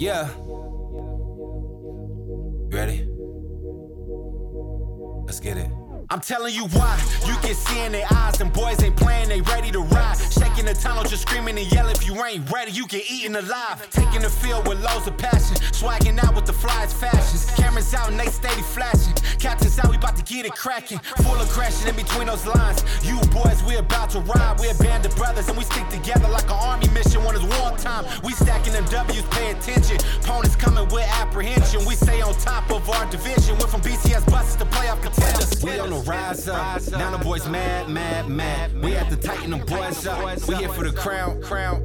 Yeah. Ready? Let's get it. I'm telling you why. You can see in their eyes, them boys ain't playing, they ready to ride. Shaking the tunnel, just screaming and yell if you ain't ready, you get eaten alive. Taking the field with loads of passion, swagging out with the flies fashions. Cameras out and they steady flashing. Captains out, we about to get it cracking. Full of crashing in between those lines. You boys, we about to ride. We're a band of brothers and we stick together like an army mission when it's wartime. We stacking them W's, pay attention. Opponents coming with apprehension. We stay on top of our division. Went from BCS buses to playoff contenders. We on the rise up. Now the boys mad, mad, mad. We have to tighten them boys up. We here for the crown, crown.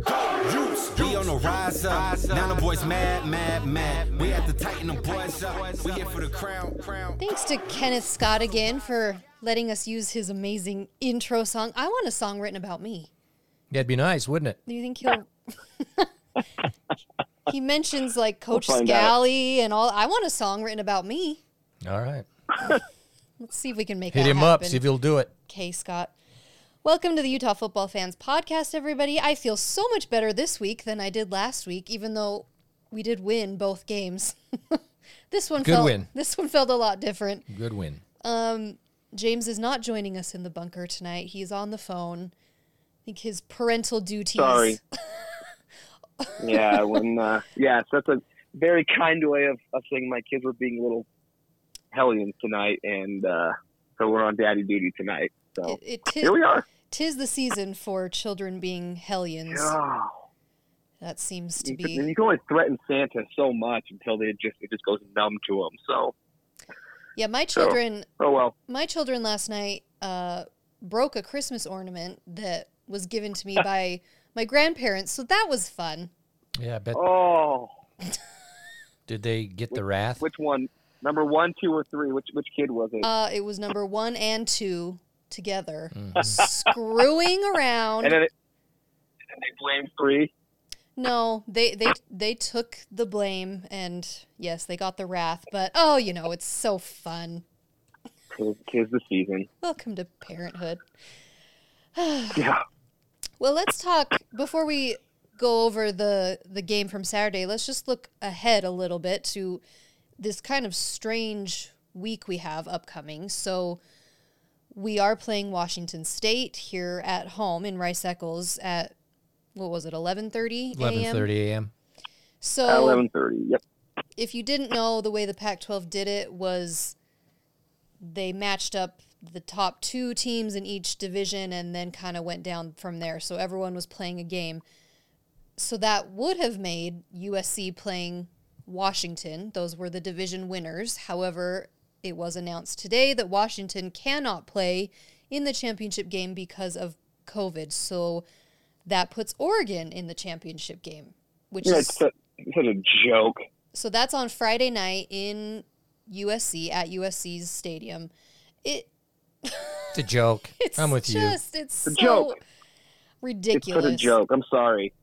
We on the rise up. Now the boys mad, mad, mad. We have to tighten them boys up. We here for the crown, crown. Thanks to Kenneth Scott again for letting us use his amazing intro song. I want a song written about me. That'd be nice, wouldn't it? Do you think he'll? he mentions like Coach find Scally and all. I want a song written about me. All right. Let's see if we can make it. Hit that him up, see if he'll do it. K. Scott. Welcome to the Utah Football Fans Podcast, everybody. I feel so much better this week than I did last week, even though we did win both games. this one Good felt win. this one felt a lot different. Good win. James is not joining us in the bunker tonight. He's on the phone. I think his parental duties. Sorry. yeah, when uh, yeah, so that's a very kind way of, of saying my kids were being a little hellions tonight, and uh, so we're on daddy duty tonight. So It, it tis, here we are. tis the season for children being hellions. Oh, That seems to you, be. and you can only threaten Santa so much until they just it just goes numb to them. So Yeah, my So- children oh well. my children last night uh, broke a Christmas ornament that was given to me by my grandparents, so that was fun. Yeah, I bet. Oh, Did they get the wrath? which one? Number one, two, or three? Which which kid was it? Uh, it was number one and two together, screwing around. and then it, and they blamed three. No, they they they took the blame, and yes, they got the wrath. But oh, you know, it's so fun. Tis, tis the season. Welcome to parenthood. Yeah. Well, let's talk before we go over the the game from Saturday. Let's just look ahead a little bit to this kind of strange week we have upcoming. So we are playing Washington State here at home in Rice Eccles at what was it, eleven thirty Eleven a.m. thirty a.m. So At eleven thirty. Yep. if you didn't know, the way the Pac 12 did it was they matched up the top two teams in each division and then kind of went down from there. So everyone was playing a game. So that would have made USC playing Washington. Those were the division winners. However, it was announced today that Washington cannot play in the championship game because of COVID. So that puts Oregon in the championship game, which Yeah, is it's, it's such a joke. so that's on Friday night in USC at USC's stadium. It It's a joke. it's I'm with you. just it's a so joke. Ridiculous. such a joke. I'm sorry.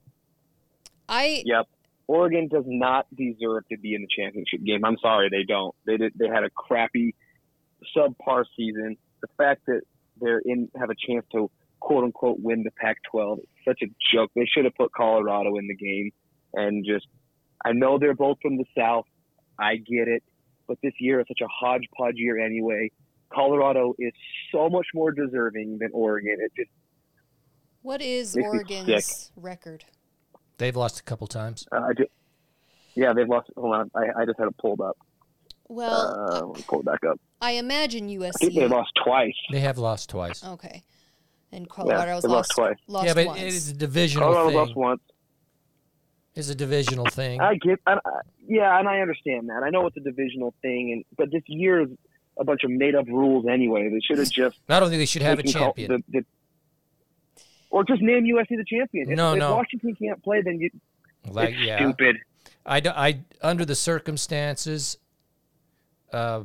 I Yep. Oregon does not deserve to be in the championship game. I'm sorry, they don't. They did. They had a crappy, subpar season. The fact that they're in have a chance to quote unquote win the Pac-12 is such a joke. They should have put Colorado in the game and just. I know they're both from the South. I get it, but this year is such a hodgepodge year anyway. Colorado is so much more deserving than Oregon. It just what is Oregon's record? They've lost a couple times. uh, I just, yeah, they've lost. Hold on, I, I just had it pulled up. Well, Uh, let me pull it back up. I imagine I think they USC. lost twice. They have lost twice. Okay, and Colorado's they lost twice. Lost yeah, but once. it is a divisional Colorado thing. lost once. It's a divisional thing. I get, I, I- yeah, and I understand that. I know it's a divisional thing, and but this year is a bunch of made up rules anyway. They should have just I don't think they should have a they can call champion. the- the- or just name USC the champion. If, No, if no. Washington can't play, then you, Like, it's yeah. stupid. I, I under the circumstances, uh,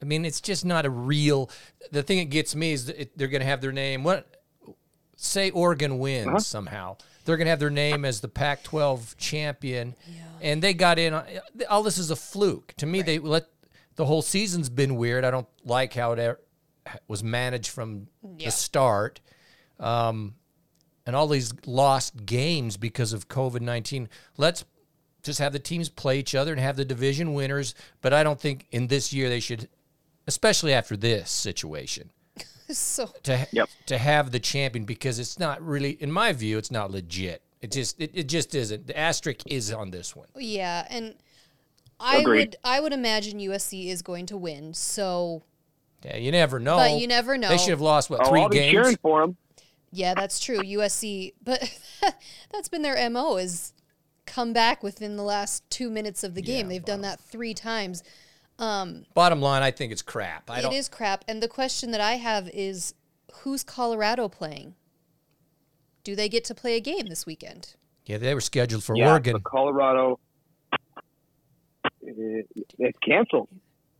I mean, it's just not a real. The thing that gets me is that it, they're going to have their name. What? Say Oregon wins Uh-huh. somehow. They're going to have their name as the Pac-12 champion, and they got in. on- All this is a fluke. To me, they let the whole season's been weird. I don't like how it er- was managed from Yeah. the start. Um, and all these lost games because of COVID 19. Let's just have the teams play each other and have the division winners. But I don't think in this year they should, especially after this situation, so to Yep. to have the champion because it's not really, in my view, it's not legit. It just it, it just isn't. The asterisk is on this one. yeah, and I Agreed. would I would imagine USC is going to win. So Yeah, you never know. But you never know. They should have lost what Oh, three I'll be games. cheering for them. Yeah, that's true. USC, but that's been their mo is come back within the last two minutes of the game. They've done that three times. Um, Bottom line, I think it's crap. I It don't. is crap. And the question that I have is who's Colorado playing? Do they get to play a game this weekend? Yeah, they were scheduled for Yeah, Oregon. Colorado, it, it's canceled.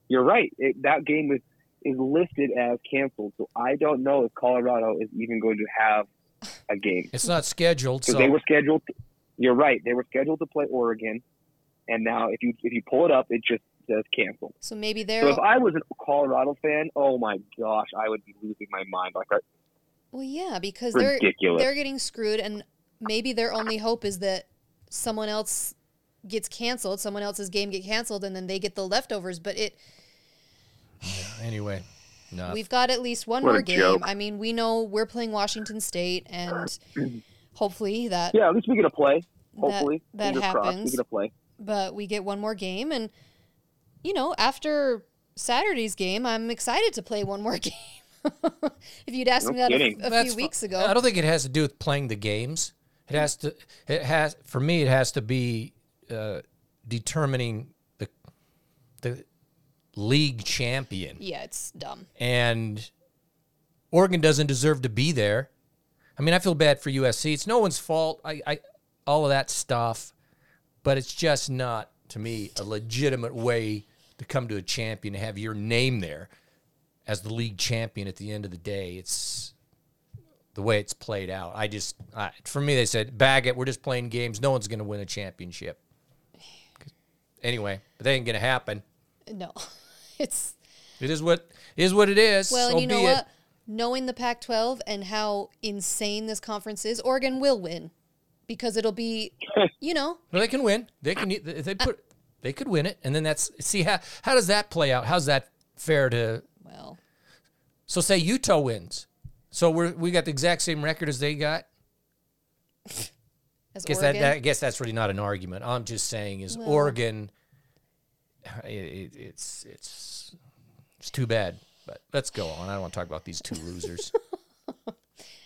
You're right. It, that game is is listed as canceled. So I don't know if Colorado is even going to have a game It's not scheduled, so they were scheduled. You're right. They were scheduled to play Oregon, and now if you if you pull it up, it just says canceled. So maybe So they're if I was a Colorado fan, oh my gosh, I would be losing my mind. Like well, yeah, because they're ridiculous. they're getting screwed, and maybe their only hope is that someone else gets canceled, someone else's game get canceled, and then they get the leftovers. But it anyway. No, we've got at least one What more game. joke. I mean, we know we're playing Washington State, and hopefully that yeah, at least we get a play. Hopefully, that happens. crossed, we get a play. but we get one more game and you know after saturday's game i'm excited to play one more game if you'd asked No me that a, kidding. a That's few weeks ago I don't think it has to do with playing the games. It has to. It has for me. It has to be uh, determining the the league champion, yeah it's dumb and Oregon doesn't deserve to be there. I mean, I feel bad for USC. It's no one's fault. I, I all of that stuff, but it's just not to me a legitimate way to come to a champion to have your name there as the league champion at the end of the day. It's the way it's played out. I just, I, for me, they said, bag it. We're just playing games. No one's going to win a championship. Anyway, but that ain't going to happen. no it's It is what is what it is. well so and you know be it. what knowing the pac 12 and how insane this conference is oregon will win because it'll be you know Well, they can win. They can. They uh, put. They could win it, and then that's see how how does that play out? How's that fair to? well So say Utah wins, so we're we got the exact same record as they got. as Guess oregon that, that I guess that's really not an argument. I'm just saying is Well- Oregon. It, it, it's it's it's too bad, but let's go on. I don't want to talk about these two losers.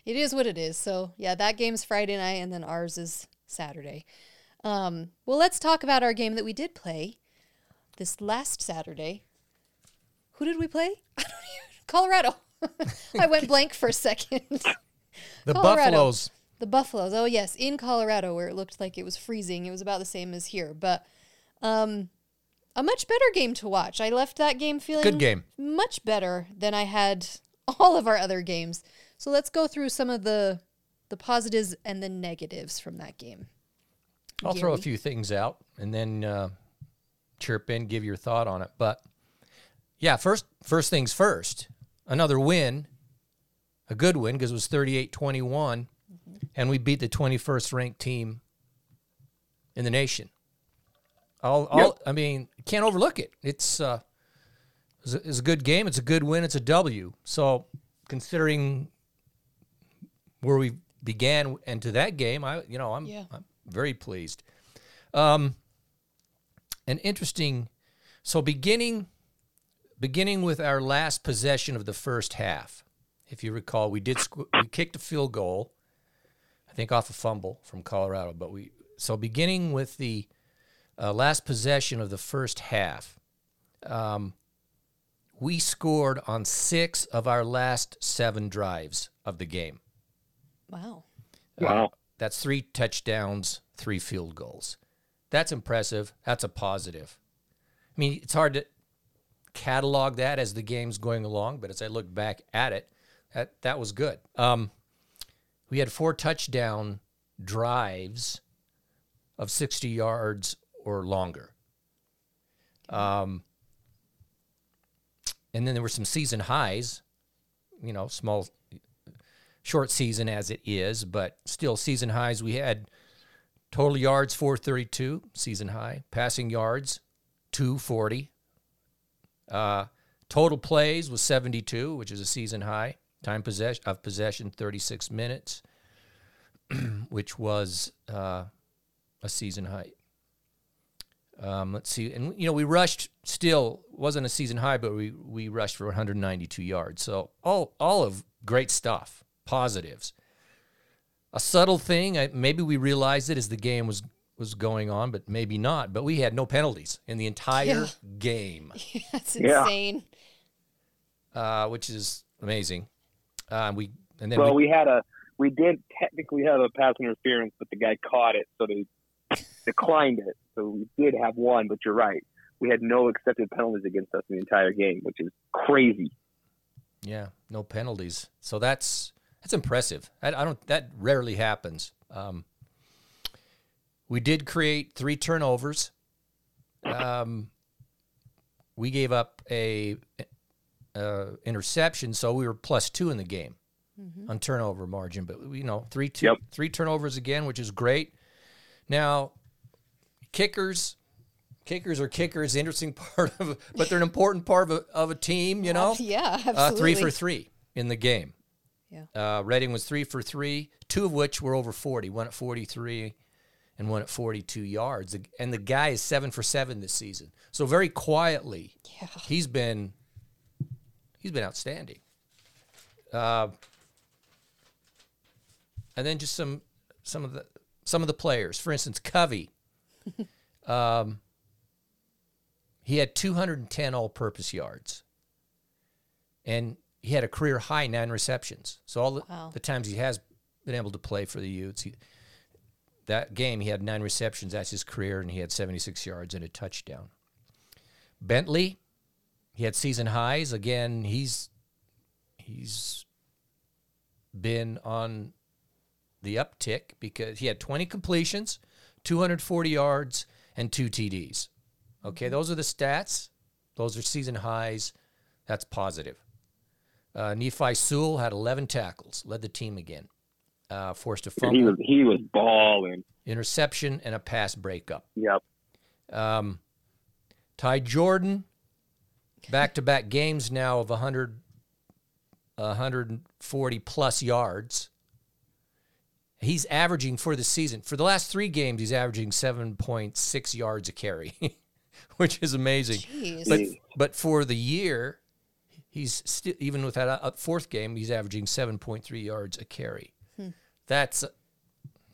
it is what it is so yeah that game's friday night and then ours is saturday um, well let's talk about our game that we did play this last saturday who did we play I don't even, colorado i went blank for a second The Colorado. Buffaloes. the buffaloes oh yes in colorado where it looked like it was freezing it was about the same as here but um, a much better game to watch i left that game feeling Good game. much better than I had all of our other games. So let's go through some of the the positives and the negatives from that game. I'll throw a few things out and then uh, chirp in, give your thought on it. But yeah, first first things first. Another win, a good win because it was 38-21 and we beat the 21st ranked team in the nation. All, all I mean, can't overlook it. It's uh it's a, it's a good game, it's a good win, it's a W. So, considering where we began and to that game, I you know, I'm Yeah. I'm very pleased. Um, an interesting. So beginning, beginning with our last possession of the first half, if you recall, we did squ- we kicked a field goal, I think off a fumble from Colorado. But we so beginning with the uh, last possession of the first half, um, we scored on six of our last seven drives of the game. Wow. Wow. That's three touchdowns, three field goals. That's impressive. That's a positive. I mean, it's hard to catalog that as the game's going along, but as I look back at it, that that was good. Um, we had four touchdown drives of 60 yards or longer. Um, and then there were some season highs, you know, small short season as it is, but still season highs. We had Total yards 432, season high. Passing yards 240. Uh, total plays was 72, which is a season high. Time possession of possession 36 minutes, which was uh, a season high. Um, let's see, and you know we rushed still wasn't a season high, but we we rushed for 192 yards. So all all of great stuff, positives. A subtle thing, I, maybe we realized it as the game was was going on, but maybe not. But we had no penalties in the entire Yeah. game, That's Yeah. insane. uh, which is amazing. Uh, we and then Well, we, we had a we did technically have a pass interference, but the guy caught it, so they declined it. So we did have one, but you're right. We had no accepted penalties against us in the entire game, which is crazy. Yeah, no penalties. So that's that's impressive. I, I don't that rarely happens. Um, we did create three turnovers. Um, we gave up a uh, interception, so we were plus two in the game on turnover margin. But you know, three two Yep. three turnovers again, which is great. Now, kickers. Kickers are kickers, interesting part of, but they're an important part of a, of a team, you know. Yeah, absolutely. Uh, three for three in the game. Yeah. Uh, Redding was three for three, two of which were over 40, one at 43 and one at 42 yards. And the guy is seven for seven this season. So very quietly, Yeah. he's been he's been outstanding. Uh, and then just some some of the some of the players. For instance, Covey. um, he had 210 all-purpose yards, and he had a career high nine receptions. So all the, Wow. the times he has been able to play for the Utes, he, that game he had nine receptions. That's his career, and he had 76 yards and a touchdown. Bentley, he had season highs. Again, he's he's been on the uptick because he had 20 completions, 240 yards, and two TDs. Okay, those are the stats. Those are season highs. That's positive. Uh, Nephi Sewell had 11 tackles, led the team again, uh, forced a He fumble, was he was balling. interception, and a pass breakup. Yep. Um, Ty Jordan, back to back games now of 100, 140 plus yards. He's averaging for the season, for the last three games, he's averaging 7.6 yards a carry, which is amazing. Jeez. But, but for the year, he's still, even with that uh, fourth game, he's averaging 7.3 yards a carry. That's, uh,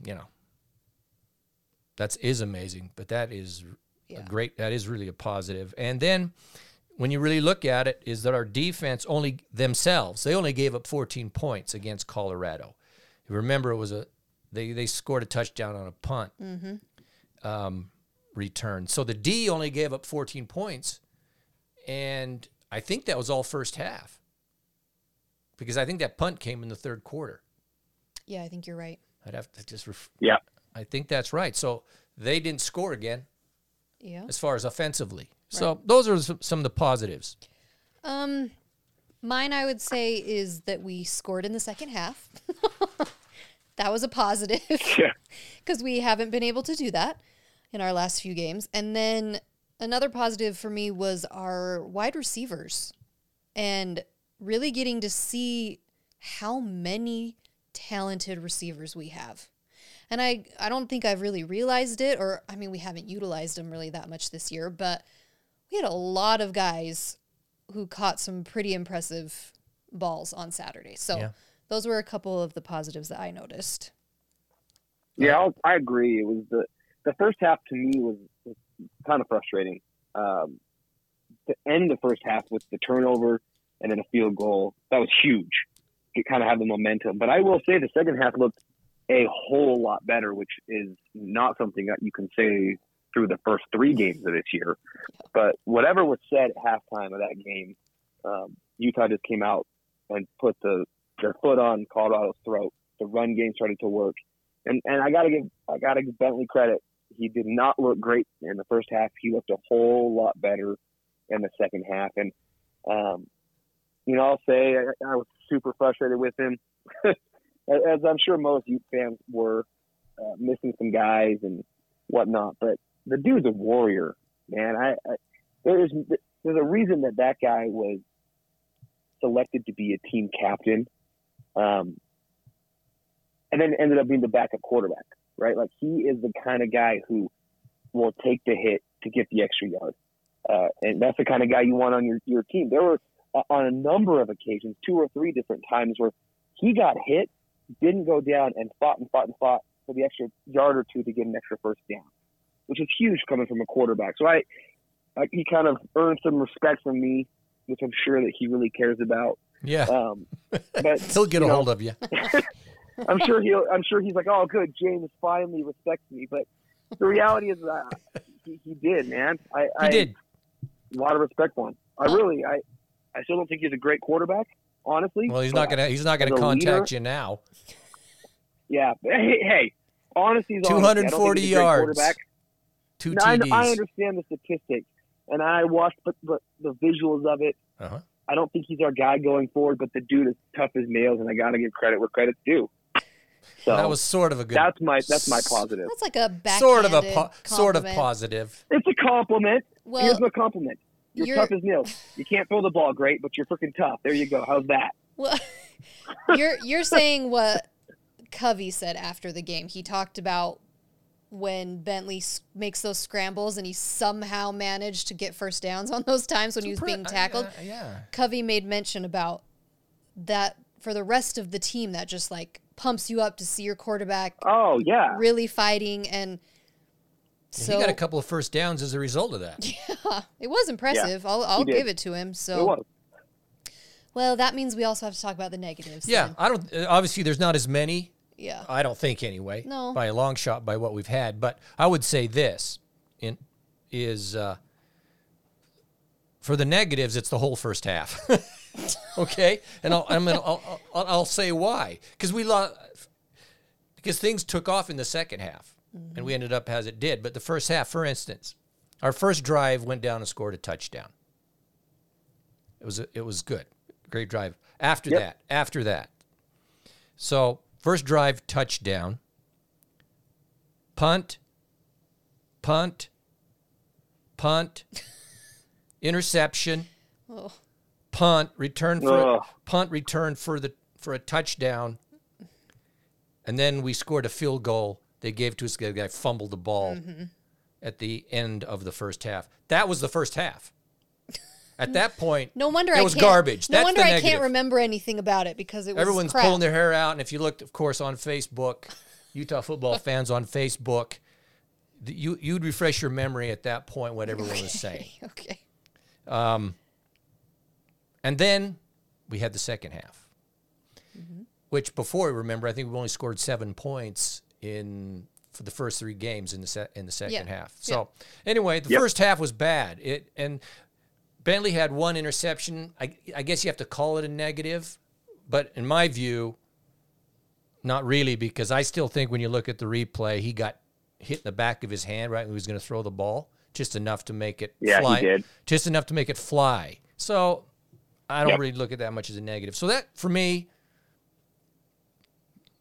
you know, that is is amazing, but that is Yeah. a great. That is really a positive. And then, when you really look at it, is that our defense only themselves they only gave up 14 points against Colorado. Remember, it was a they they scored a touchdown on a punt um, return. So the D only gave up 14 points, and I think that was all first half because I think that punt came in the third quarter. yeah, I think you're right. I'd have to just. Ref- Yeah. I think that's right. So they didn't score again Yeah. as far as offensively. So those are some, some of the positives. Um, mine I would say is that we scored in the second half. that was a positive Yeah. because we haven't been able to do that in our last few games. And then another positive for me was our wide receivers and really getting to see how many talented receivers we have. And I, I don't think I've really realized it, or I mean, we haven't utilized them really that much this year, but we had a lot of guys who caught some pretty impressive balls on Saturday. So Yeah. Those were a couple of the positives that I noticed. Yeah, I agree. It was the the first half to me was, was kind of frustrating. Um, to end the first half with the turnover and then a field goal that was huge. It kind of had the momentum, but I will say the second half looked a whole lot better, which is not something that you can say through the first three games of this year. But whatever was said at halftime of that game, um, Utah just came out and put the their foot on Colorado's throat. The run game started to work and and I gotta give I gotta give Bentley credit. He did not look great in the first half. He looked a whole lot better in the second half. And um, you know, I'll say I, I was super frustrated with him, as I'm sure most Ute fans were. uh, missing some guys and whatnot. But the dude's a warrior, man. I, I there's there's a reason that that guy was selected to be a team captain, um, and then ended up being the backup quarterback. Right, like he is the kind of guy who will take the hit to get the extra yard, uh, and that's the kind of guy you want on your your team. There were uh, on a number of occasions, two or three different times where he got hit, didn't go down, and fought and fought and fought for the extra yard or two to get an extra first down, which is huge coming from a quarterback. So I, I he kind of earned some respect from me, which I'm sure that he really cares about. Yeah. Um, but He'll get a know, hold of you. I'm sure he'll. I'm sure he's like, oh, good, James finally respects me. But the reality is, uh, he, he did, man. I, He I did. a lot of respect for him. I really, I, I still don't think he's a great quarterback, honestly. Well, he's not gonna he's not gonna contact leader- you now. Yeah, hey, hey, honesty is honesty. I don't think 240 he's a great yards. Two No, I, I understand the statistics, and I watched the, the, the visuals of it. Uh-huh. I don't think he's our guy going forward, but the dude is tough as nails, and I got to give credit where credit's due. So That was sort of a good. that's my that's my positive. That's like a backhanded sort of a po- sort of positive. It's a compliment. Well, Here's my compliment. You're, you're- tough as nails. You can't throw the ball great, but you're freaking tough. There you go. How's that? Well, you're you're saying what Covey said after the game. He talked about when Bentley makes those scrambles and he somehow managed to get first downs on those times when he was being tackled. Uh, yeah. Covey made mention about that for the rest of the team that just like pumps you up to see your quarterback Oh yeah. really fighting and so he got a couple of first downs as a result of that. Yeah, it was impressive. I'll I'll give it to him. So It was. well, that means we also have to talk about the negatives. Yeah, then. I don't. uh, Obviously, there's not as many. Yeah. I don't think anyway. No. By a long shot, by what we've had, but I would say this in is uh, for the negatives. It's the whole first half. okay, and I'll, I'm gonna, I'll, I'll, I'll say why because we lost because things took off in the second half and we ended up as it did. But the first half, for instance, our first drive went down and scored a touchdown. It was a, it was good, great drive. After Yep. that, after that, so first drive touchdown, punt, punt, punt, interception, Oh. punt, return for Ugh. punt, return for the for a touchdown, and then we scored a field goal. They gave to us. The guy fumbled the ball Mm-hmm. at the end of the first half. That was the first half. At that point, No wonder it I was can't, garbage. No That's wonder the I negative. can't remember anything about it because it was Everyone's crap. pulling their hair out, and if you looked, of course, on Facebook, Utah football fans on Facebook, you you'd refresh your memory at that point what everyone was saying. okay. Um, And then we had the second half, Mm-hmm. which before we remember, I think we only scored seven points in for the first three games in the se- in the second Yeah. half. So anyway, the Yep. first half was bad. It and Bentley had one interception. I, I guess you have to call it a negative, but in my view, not really because I still think when you look at the replay, he got hit in the back of his hand right when he was going to throw the ball, just enough to make it Yeah, he fly. did. Just enough to make it fly. So I don't Yep. really look at that much as a negative. So that for me,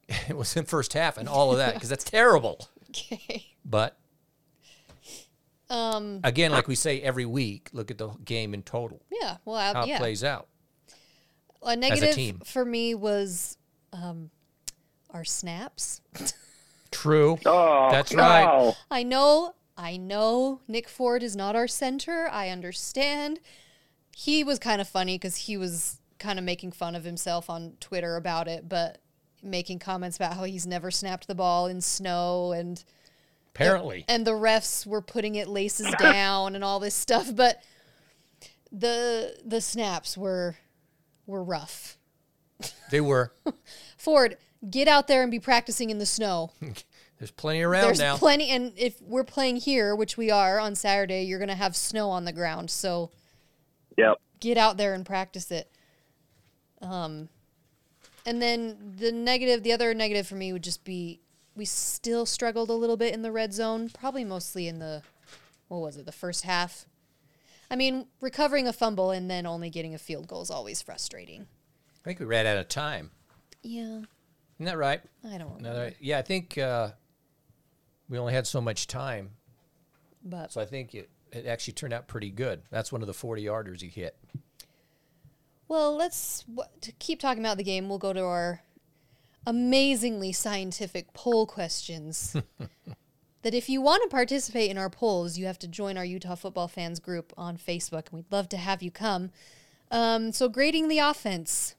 it was in first half and all of that because that's terrible. Okay. But Um. again, like we say every week, look at the game in total, Yeah. Well. I, how it yeah. plays out. A negative team. for me was um, our snaps. True. Oh, That's right. I know. I know Nick Ford is not our center. I understand. He was kind of funny because he was kind of making fun of himself on Twitter about it, but making comments about how he's never snapped the ball in snow and Apparently. and the refs were putting it laces down and all this stuff but the the snaps were were rough They were. ford get out there and be practicing in the snow There's plenty around there's now. plenty and if we're playing here which we are on saturday you're going to have snow on the ground so Yep. get out there and practice it um and then the negative the other negative for me would just be we still struggled a little bit in the red zone probably mostly in the what was it the first half i mean recovering a fumble and then only getting a field goal is always frustrating I think we ran out of time. yeah Isn't that right? i don't No, know yeah, I think uh, we only had so much time. But So I think it, it actually turned out pretty good. That's one of the 40 yarders he hit. well, let's to keep talking about the game. We'll go to our amazingly scientific poll questions. that if you want to participate in our polls, you have to join our Utah football fans group on Facebook, and we'd love to have you come. Um, so, grading the offense.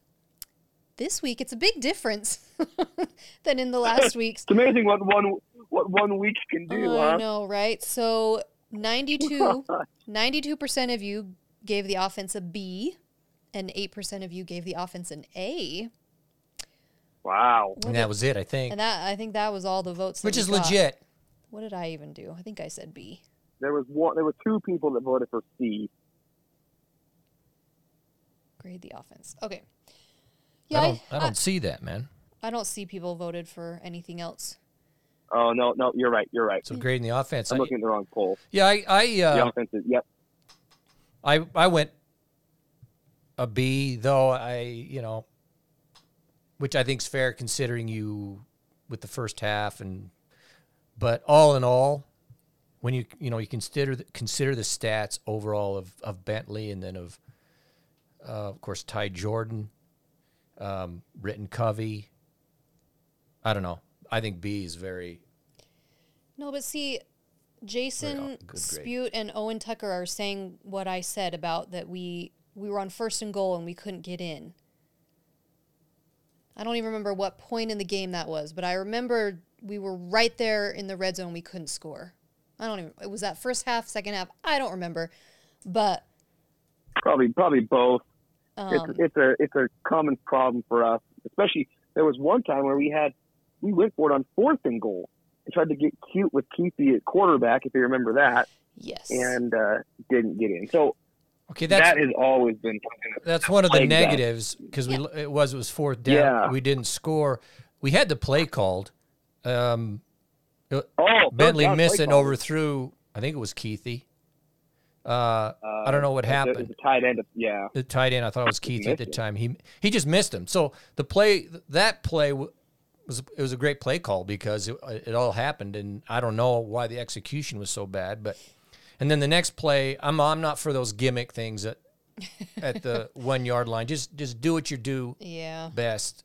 This week, it's a big difference than in the last weeks. It's amazing what one what one week can do, Oh, I know, right? So 92 92% of you gave the offense a B and 8% of you gave the offense an A. Wow. And that was it, I think, And that I think that was all the votes which is got. legit. What did I even do? I think I said B. There was one. There were two people that voted for C. Grade the offense. Okay. Yeah, I don't, I I, don't see that, man. I don't see people voted for anything else. Oh no, no, you're right. You're right. So grading the offense. I'm I, looking at the wrong poll. yeah, I, I, The uh, offense is yep. I, I went a B, though I, you know, which I think is fair considering you with the first half and, but all in all, when you you know you consider the, consider the stats overall of of Bentley and then of, uh, of course Ty Jordan, um, Britton Covey. I don't know. I think B is very No, but see, Jason Very, good grade. Spute and Owen Tucker are saying what I said about that we we were on first and goal and we couldn't get in. I don't even remember what point in the game that was, but I remember we were right there in the red zone. We couldn't score. I don't even. It was that first half, second half. I don't remember, but Probably probably both. um, it's it's a it's a common problem for us. Especially there was one time where we had we went for it on fourth and goal and tried to get cute with Kuithe at quarterback, if you remember that, yes, and uh, didn't get in. So okay. That's that has always been something that That's one of the negatives because we it was it was fourth down. Yeah. We didn't score. We had the play called. Um, Oh, Bentley down missed play and overthrew. I think it was Kuithe. Uh, I don't know what It was a- happened. Was a tight end. Of, yeah, The tight end, I thought it was Kuithe at the time. He he just missed him. So the play that play was it was a great play call because it, it all happened, and I don't know why the execution was so bad, but. And then the next play, I'm I'm not for those gimmick things at at the one yard line. Just just do what you do yeah. best.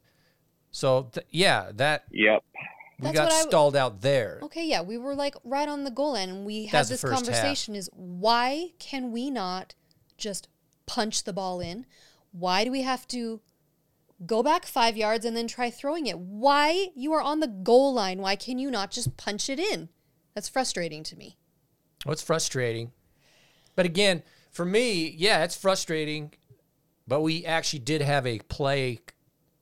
So th- yeah, that yep. we That's got what I- stalled out there. Okay, yeah, we were like right on the goal end. And we had That's this first half. conversation: is why can we not just punch the ball in? Why do we have to go back five yards and then try throwing it? Why you are on the goal line? Why can you not just punch it in? That's frustrating to me. Well, it's frustrating, but again, for me, yeah, it's frustrating. But we actually did have a play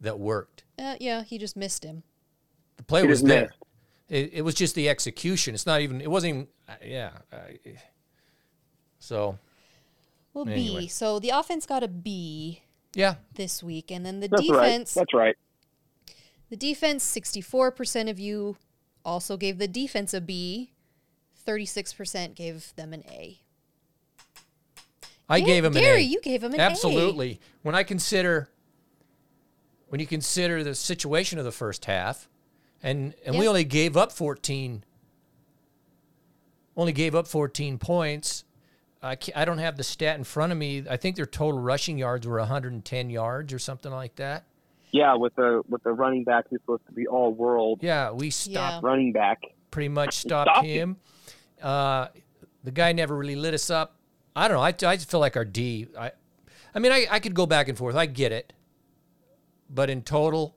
that worked. Uh, yeah, he just missed him. The play It was there. It, it was just the execution. It's not even. It wasn't even. uh, Yeah. I- so Well, Anyway. B. So the offense got a B yeah, this week, and then the That's right. defense. That's right. The defense, 64% of you also gave the defense a B. 36% gave them an A. I Ga- gave him Gary, an A. you gave him an A. Absolutely. When I consider when you consider the situation of the first half, and and we only gave up fourteen, only gave up fourteen points. I I don't have the stat in front of me. I think their total rushing yards were 110 yards or something like that. Yeah, with the with the running back who's supposed to be all world Yeah, we stopped running back. pretty much stopped, stopped him. Uh, the guy never really lit us up. I don't know. I, I just feel like our D. I, I mean, I, I could go back and forth. I get it, but in total,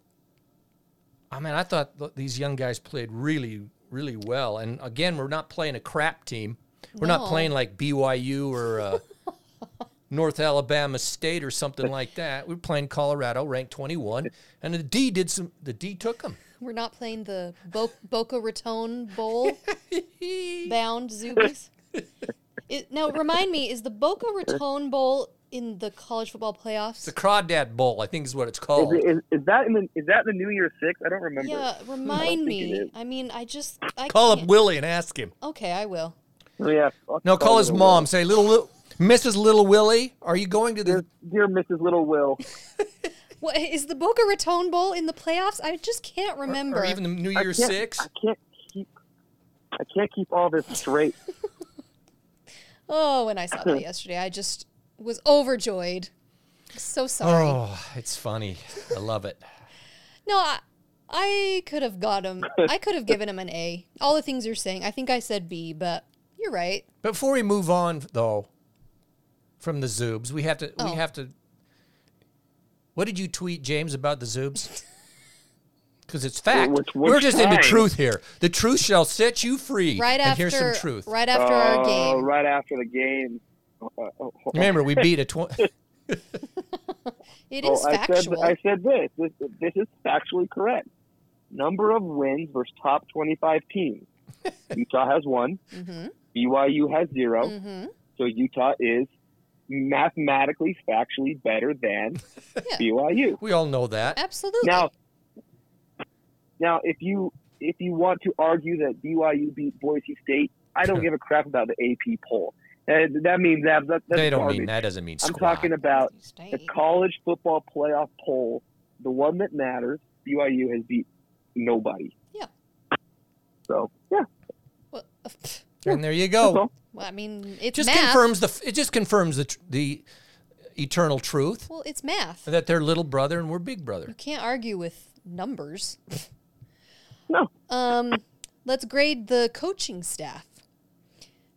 I mean, I thought th- these young guys played really, really well. And again, we're not playing a crap team. We're not playing like BYU or uh, North Alabama State or something like that. We're playing Colorado, ranked 21, and the D did some. The D took them. We're not playing the Bo- Boca Raton Bowl bound Zoobies. It, now, remind me, is the Boca Raton Bowl in the college football playoffs? It's The Crawdad Bowl, I think, is what it's Is, called. it, is, is that in the is that the New Year's Six? I don't remember. yeah, remind don't think it me. I mean, I just I Call up can't- Willie and ask him. Okay, I will. Oh, yeah. fuck No, call his Little mom. Will. Say, little, little Mrs. Little Willie, are you going to Dear, dear Mrs. Little Will. What is the Boca Raton Bowl in the playoffs? I just can't remember. Or even the New I Year's can't- Six? I can't keep. I can't keep all this straight. Oh, when I saw that yesterday, I just was overjoyed. So sorry. Oh, it's funny. I love it. No, I, I could have got him. I could have given him an A. All the things you're saying. I think I said B, but you're right. Before we move on, though, from the Zoobs, we have to. Oh. We have to. What did you tweet, James, about the Zoobs? Because it's fact. Which- We're which just into time? truth here. The truth shall set you free. Right and after here's some truth. right after our Oh, game. right after the game. Uh, uh, Remember, we beat a twenty. it is oh, is I said factual. I said this. this. This is factually correct. Number of wins versus top twenty-five teams. Utah has one. mm-hmm. BYU has 0 Mm-hmm. So Utah is mathematically, factually better than Yeah. BYU. we all know that. Absolutely. Now, now, if you if you want to argue that BYU beat Boise State, I don't give a crap about the AP poll. Uh, that means that, that that's they don't garbage. mean that. Doesn't mean I'm talking about the college football playoff poll, the one that matters. BYU has beat nobody. Yeah. So yeah, Well, uh, And there you go. well, I mean, it's Just math. confirms the. It just confirms the the eternal truth Well, it's math. that they're little brother and we're big brother. You can't argue with numbers. No. Um, let's grade the coaching staff.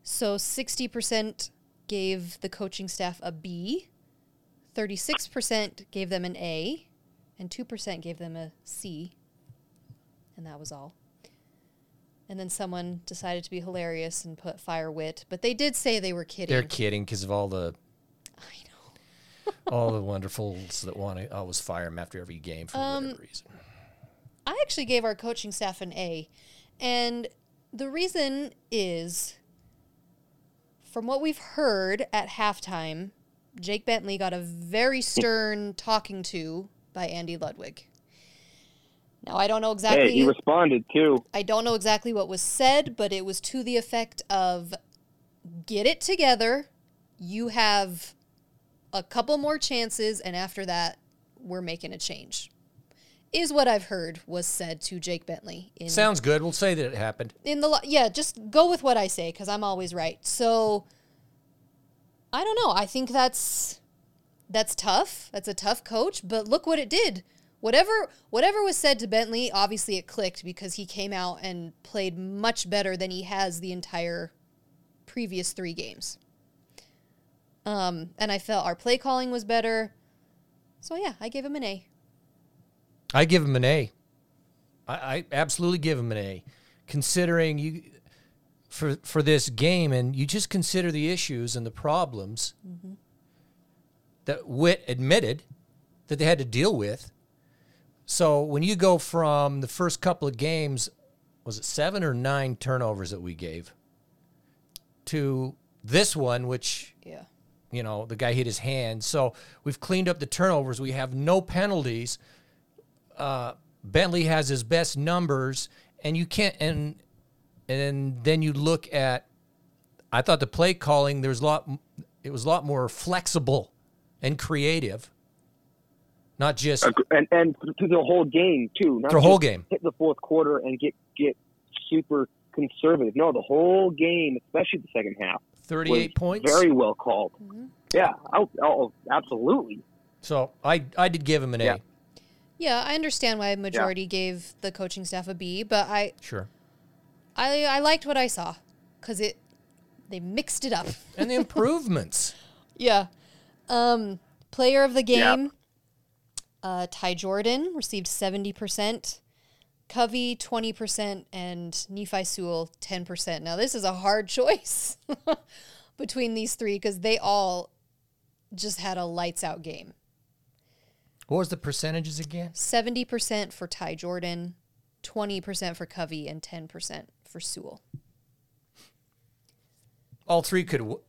So 60% gave the coaching staff a B, 36% gave them an A, and 2% gave them a C. And that was all. And then someone decided to be hilarious and put fire Whitt, but they did say they were kidding. They're kidding because of all the I know. all the wonderfuls that want to always fire him after every game for Um, whatever reason. I actually gave our coaching staff an A. And the reason is from what we've heard at halftime, Jake Bentley got a very stern talking to by Andy Ludwig. Now I don't know exactly Hey, he responded too. I don't know exactly what was said, but it was to the effect of get it together. You have a couple more chances and after that we're making a change. Is what I've heard was said to Jake Bentley in Sounds good. We'll say that it happened. in the lo- yeah just go with what i say because i'm always right so i don't know i think that's that's tough that's a tough coach but look what it did whatever whatever was said to bentley obviously it clicked because he came out and played much better than he has the entire previous three games um, and i felt our play calling was better so yeah i gave him an a I give him an A. I, I absolutely give him an A, considering you for for this game, and you just consider the issues and the problems that Whitt admitted that they had to deal with. So when you go from the first couple of games, was it seven or nine turnovers that we gave, to this one, which yeah. you know the guy hit his hand. So we've cleaned up the turnovers. We have no penalties. Uh, bentley has his best numbers and you can't and and then you look at i thought the play calling there's a lot it was a lot more flexible and creative not just and and through the whole game too. Not the whole game Hit the fourth quarter and get get super conservative. No, the whole game, especially the second half, 38 points Very well called. Yeah, oh, oh, absolutely. so i i did give him an a Yeah. yeah i understand why a majority gave the coaching staff a b but i sure I I liked what I saw because it they mixed it up. and the improvements yeah. Um, player of the Yeah. Uh, Ty Jordan received seventy percent, Covey twenty percent, and Nephi Sewell ten percent. Now this is a hard choice between these three because they all just had a lights out game. what was the percentages again Seventy percent for Ty Jordan, twenty percent for Covey, and ten percent for Sewell. all three could w-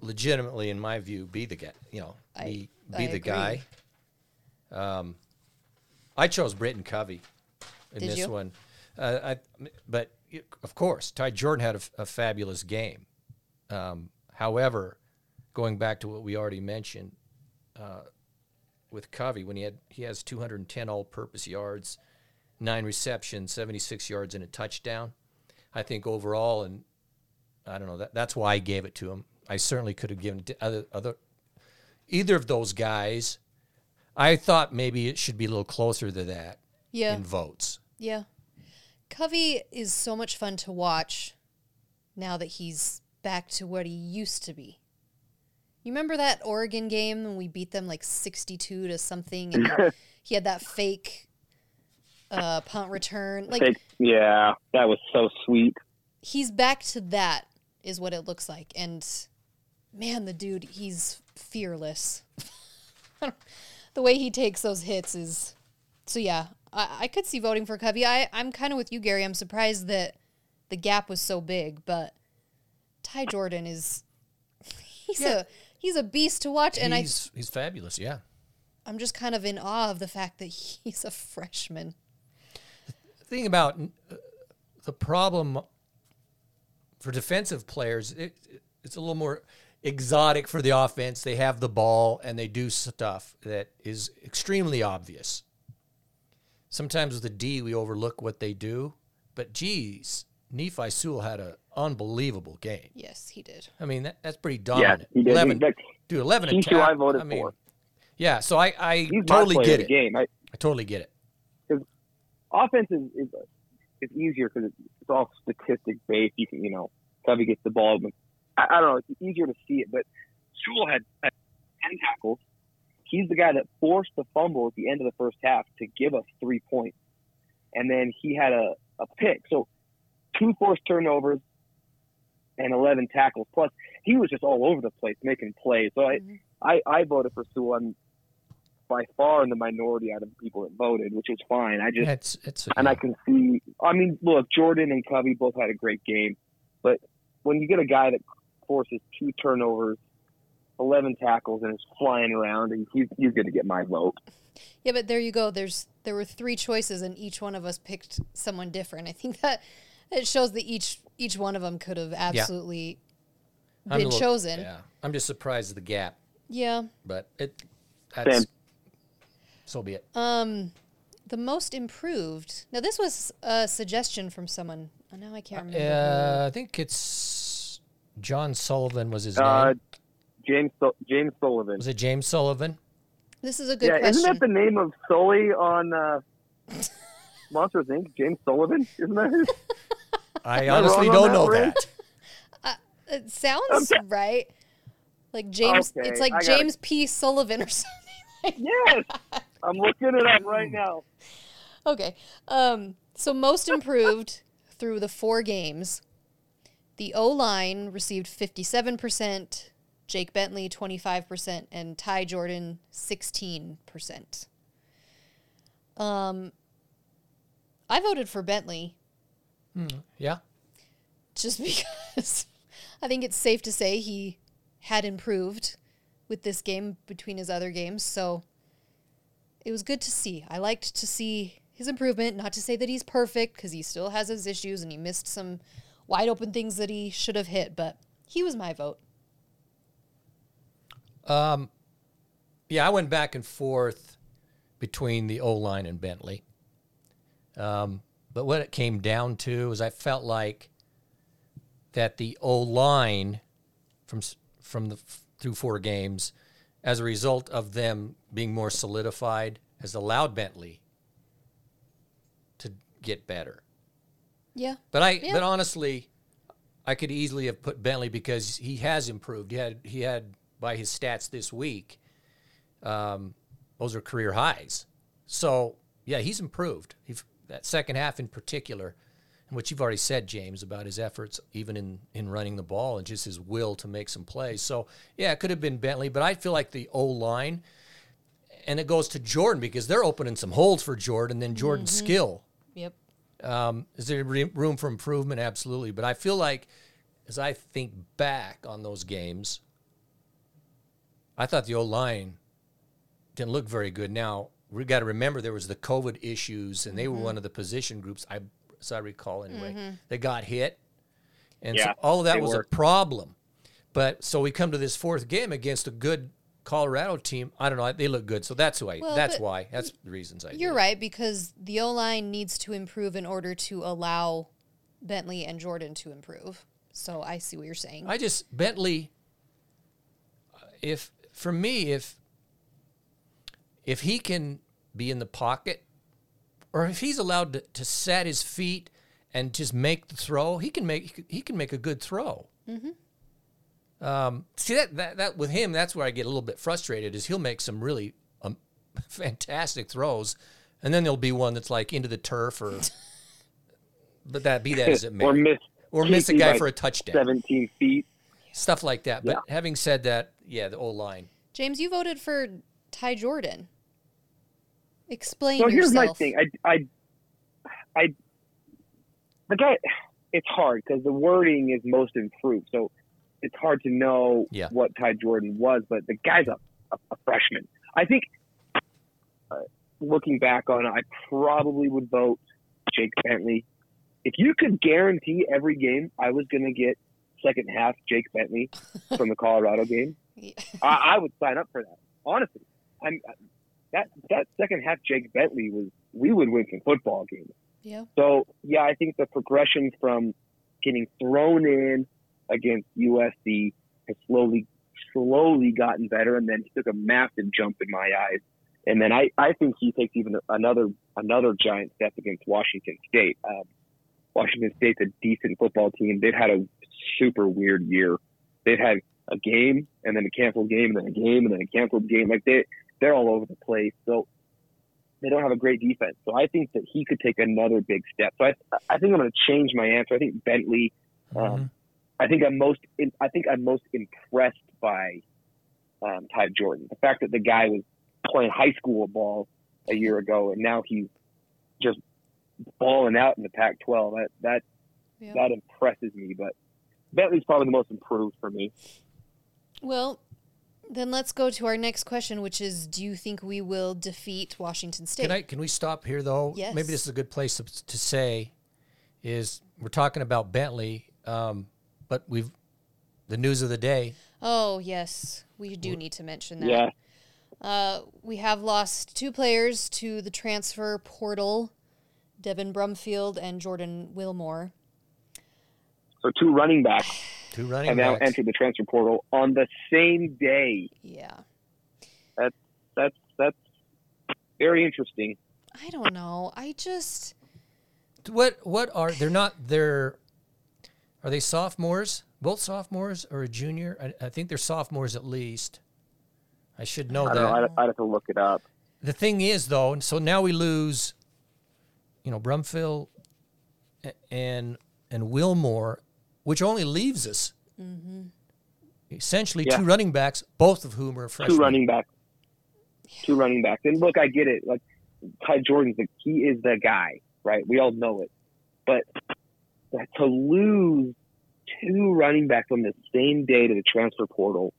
legitimately, in my view, be the guy. You know, I- be I the agree. guy. Um, I chose Britton Covey in Did this you? one, uh, I, but of course, Ty Jordan had a fabulous game. Um, however, going back to what we already mentioned uh, with Covey, when he had he has 210 all-purpose yards, nine receptions, 76 yards, and a touchdown. I think overall, and I don't know that that's why I gave it to him. I certainly could have given to other other either of those guys. I thought maybe it should be a little closer to that Yeah. in votes. Yeah. Covey is so much fun to watch now that he's back to what he used to be. You remember that Oregon game when we beat them like 62 to something and he had that fake uh, punt return? Like Take- yeah, that was so sweet. he's back to that is what it looks like and man the dude he's fearless the way he takes those hits is so yeah i, I could see voting for covey I, i'm kind of with you gary i'm surprised that the gap was so big but ty jordan is he's a he's a beast to watch and I, he's he's fabulous. Yeah. i'm just kind of in awe of the fact that he's a freshman The thing about uh, the problem for defensive players, it, it's a little more exotic for the offense. They have the ball and they do stuff that is extremely obvious. Sometimes with a D, we overlook what they do, but geez, Nephi Sewell had an unbelievable game. yes he did I mean, that, that's pretty Yeah, dominant. he did. Eleven, That- dude, eleven. He's who I voted mean, for. Yeah, so I, I He's totally my get it. game. I, I totally get it. offense is, is it's easier because it's, it's all statistic based. You can, you know, Covey gets the ball. But I, I don't know. It's easier to see it. But Sewell had, had ten tackles. He's the guy that forced the fumble at the end of the first half to give us three points, and then he had a, a pick. So two forced turnovers and eleven tackles. Plus, he was just all over the place making plays. So I, Mhm. I, I voted for Sewell. I'm by far in the minority out of the people that voted, which is fine. I just Yeah, it's it's and I can see. I mean, look, Jordan and Covey both had a great game, but when you get a guy that forces two turnovers, eleven tackles, and is flying around, and he's he's going to get my vote. Yeah, but there you go. There's there were three choices, and each one of us picked someone different. I think that it shows that each each one of them could have absolutely I'm been little- chosen. Yeah, I'm just surprised at the gap, Yeah. but it that's Same. so be it. Um, the most improved. Now this was a suggestion from someone. Oh, now I can't remember. Uh, I think it's John Sullivan was his Uh, name. James Sul- James Sullivan. Was it James Sullivan? This is a good Yeah, question. isn't that the name of Sully on uh, Monsters Inc? James Sullivan, isn't that? His? I honestly don't know that, that. Ray? it sounds Okay. right. Like James, Okay, it's like I gotta- James P. Sullivan or something. yes, I'm looking it up right now. Okay. Um, so most improved through the four games. The O line received 57%, Jake Bentley 25%, and Ty Jordan 16%. Um, I voted for Bentley Yeah, just because I think it's safe to say he had improved with this game between his other games. So it was good to see. I liked to see his improvement. Not to say that he's perfect because he still has his issues and he missed some wide open things that he should have hit, but he was my vote. yeah. I went back and forth between the O line and Bentley. Um, but what it came down to is I felt like that the O line from from the through four games, as a result of them being more solidified, has allowed Bentley to get better. Yeah. But I, Yeah. but honestly, I could easily have put Bentley because he has improved. He had, he had by his stats this week, um, those are career highs. So yeah, he's improved. He, that second half in particular, and what you've already said, James, about his efforts, even in in running the ball and just his will to make some plays. So yeah, it could have been Bentley, but I feel like the O line, and it goes to Jordan because they're opening some holes for Jordan. Then Jordan's skill Yep. Um, is there room for improvement? Absolutely. But I feel like as I think back on those games, I thought the O line didn't look very good. Now, we got to remember there was the COVID issues, and they were one of the position groups, I, as I recall anyway, that got hit. And so all of that was were. a problem. But so we come to this fourth game against a good Colorado team. I don't know. They look good. So that's why. Well, that's why. That's the reasons I You're right because the O line needs to improve in order to allow Bentley and Jordan to improve. So I see what you're saying. I just Bentley. If for me, if if he can be in the pocket, or if he's allowed to, to set his feet and just make the throw, he can make he can make a good throw. Mm-hmm. Um, see that, that that with him, that's where I get a little bit frustrated. Is he'll make some really um, fantastic throws, and then there'll be one that's like into the turf or. But that be that as it may, or miss or miss a guy for a touchdown, 17 feet. stuff like that. But Yeah. having said that, yeah, the O line. James, you voted for Ty Jordan. Explain So here's yourself. my thing. I, I, I, the guy, it's hard because the wording is most improved. So it's hard to know Yeah. what Ty Jordan was, but the guy's a, a, a freshman. I think, uh, looking back on it, I probably would vote Jake Bentley. If you could guarantee every game I was going to get second half Jake Bentley from the Colorado game, I, I would sign up for that. Honestly, I'm that that second half Jake Bentley was we would win some football games. Yeah. So yeah, I think the progression from getting thrown in against USC has slowly slowly gotten better, and then he took a massive jump in my eyes. And then I, I think he takes even another another giant step against Washington State. Um, Washington State's a decent football team. They've had a super weird year. They've had a game and then a canceled game and then a game and then a canceled game. Like they they're all over the place. So they don't have a great defense. So I think that he could take another big step. So I I think I'm going to change my answer. I think Bentley. Um, I think I'm most in, I think I'm most impressed by um, Ty Jordan. The fact that the guy was playing high school ball a year ago and now he's just balling out in the Pac-12. That that Yeah. that impresses me. But Bentley's probably the most improved for me. Well, then let's go to our next question, which is Do you think we will defeat Washington State? Can I can we stop here though? Yes. Maybe this is a good place to, to say is we're talking about Bentley, um, but we've the news of the day. oh, yes. We do need to mention that. Yeah. Uh, we have lost two players to the transfer portal Devin Brumfield and Jordan Wilmore. So two running backs Two running have now backs. entered the transfer portal on the same day. Yeah. That's that's that's very interesting. I don't know. I just. What what are they're not they're are they sophomores? Both sophomores or a junior? I, I think they're sophomores at least. I should know I that. don't know. I'd, I'd have to look it up. the thing is though, and so now we lose, you know, Brumfield and and Wilmore, which only leaves us mm-hmm. essentially Yeah. two running backs, both of whom are freshmen. Two running backs. Two running backs. And look, I get it. Like Ty Jordan's the he is the guy, right? We all know it. But to lose two running backs on the same day to the transfer portal,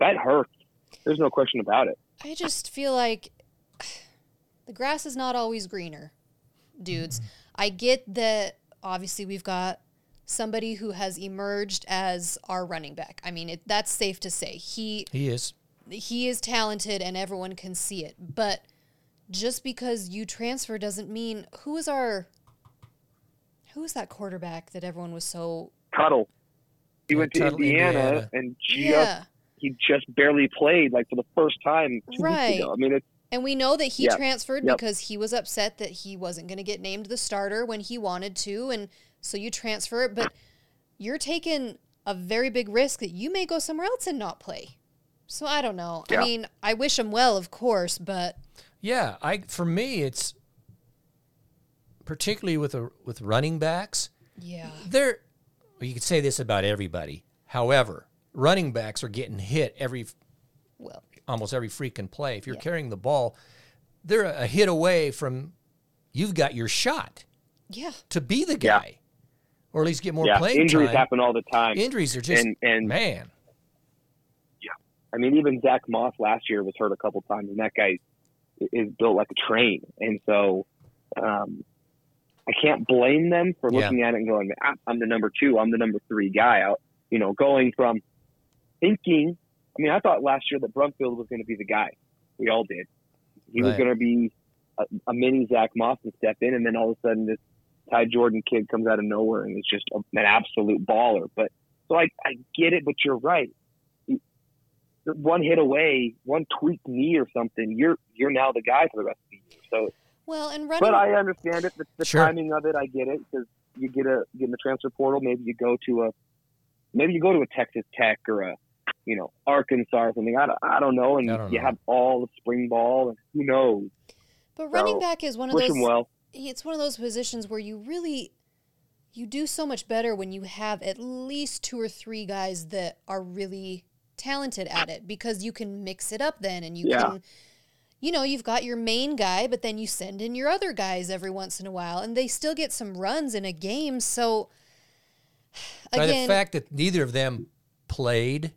that hurts. There's no question about it. I just feel like the grass is not always greener, dudes. I get that obviously we've got somebody who has emerged as our running back. I mean, it, that's safe to say. He He is. he is talented and everyone can see it. But just because you transfer doesn't mean who is our who is that quarterback that everyone was so Tuttle. He Yeah, went to Tuttle, Indiana, Indiana. and just yeah. he just barely played like for the first time two Right. weeks ago. I mean, it's And we know that he Yep. transferred Yep. because he was upset that he wasn't going to get named the starter when he wanted to. And so you transfer it, but you're taking a very big risk that you may go somewhere else and not play. So I don't know. I mean, I wish him well, of course, but Yeah, I for me it's particularly with a, with running backs. yeah. They're well, you could say this about everybody. However, running backs are getting hit every Well, almost every freaking play. If you're Yeah. carrying the ball, they're a hit away from you've got your shot yeah. to be the Yeah. guy, or at least get more yeah, playing injuries time. happen all the time. Injuries are just and and man. Yeah. I mean, even Zach Moss last year was hurt a couple times, and that guy is built like a train. And so, um, I can't blame them for Yeah. looking at it and going, "Ah, "I'm the number two, I'm the number three guy." Out, you know, going from thinking. I mean, I thought last year that Brumfield was going to be the guy. We all did. He was going to be a, a mini Zach Moss and step in, and then all of a sudden this Ty Jordan kid comes out of nowhere and is just a, an absolute baller. But so I, I get it, but you're right. One hit away, one tweaked knee or something, you're you're now the guy for the rest of the year. So, Well, and running but I understand it. The, the Sure. timing of it, I get it because you get a get in the transfer portal. Maybe you go to a maybe you go to a Texas Tech or a you know Arkansas or something. I don't, I don't know, and don't you know. have all the spring ball, and who knows? but running so, back is one of Wish those well. it's one of those positions where you really you do so much better when you have at least two or three guys that are really talented at it because you can mix it up then and you Yeah. can you know you've got your main guy but then you send in your other guys every once in a while and they still get some runs in a game so By the fact that neither of them played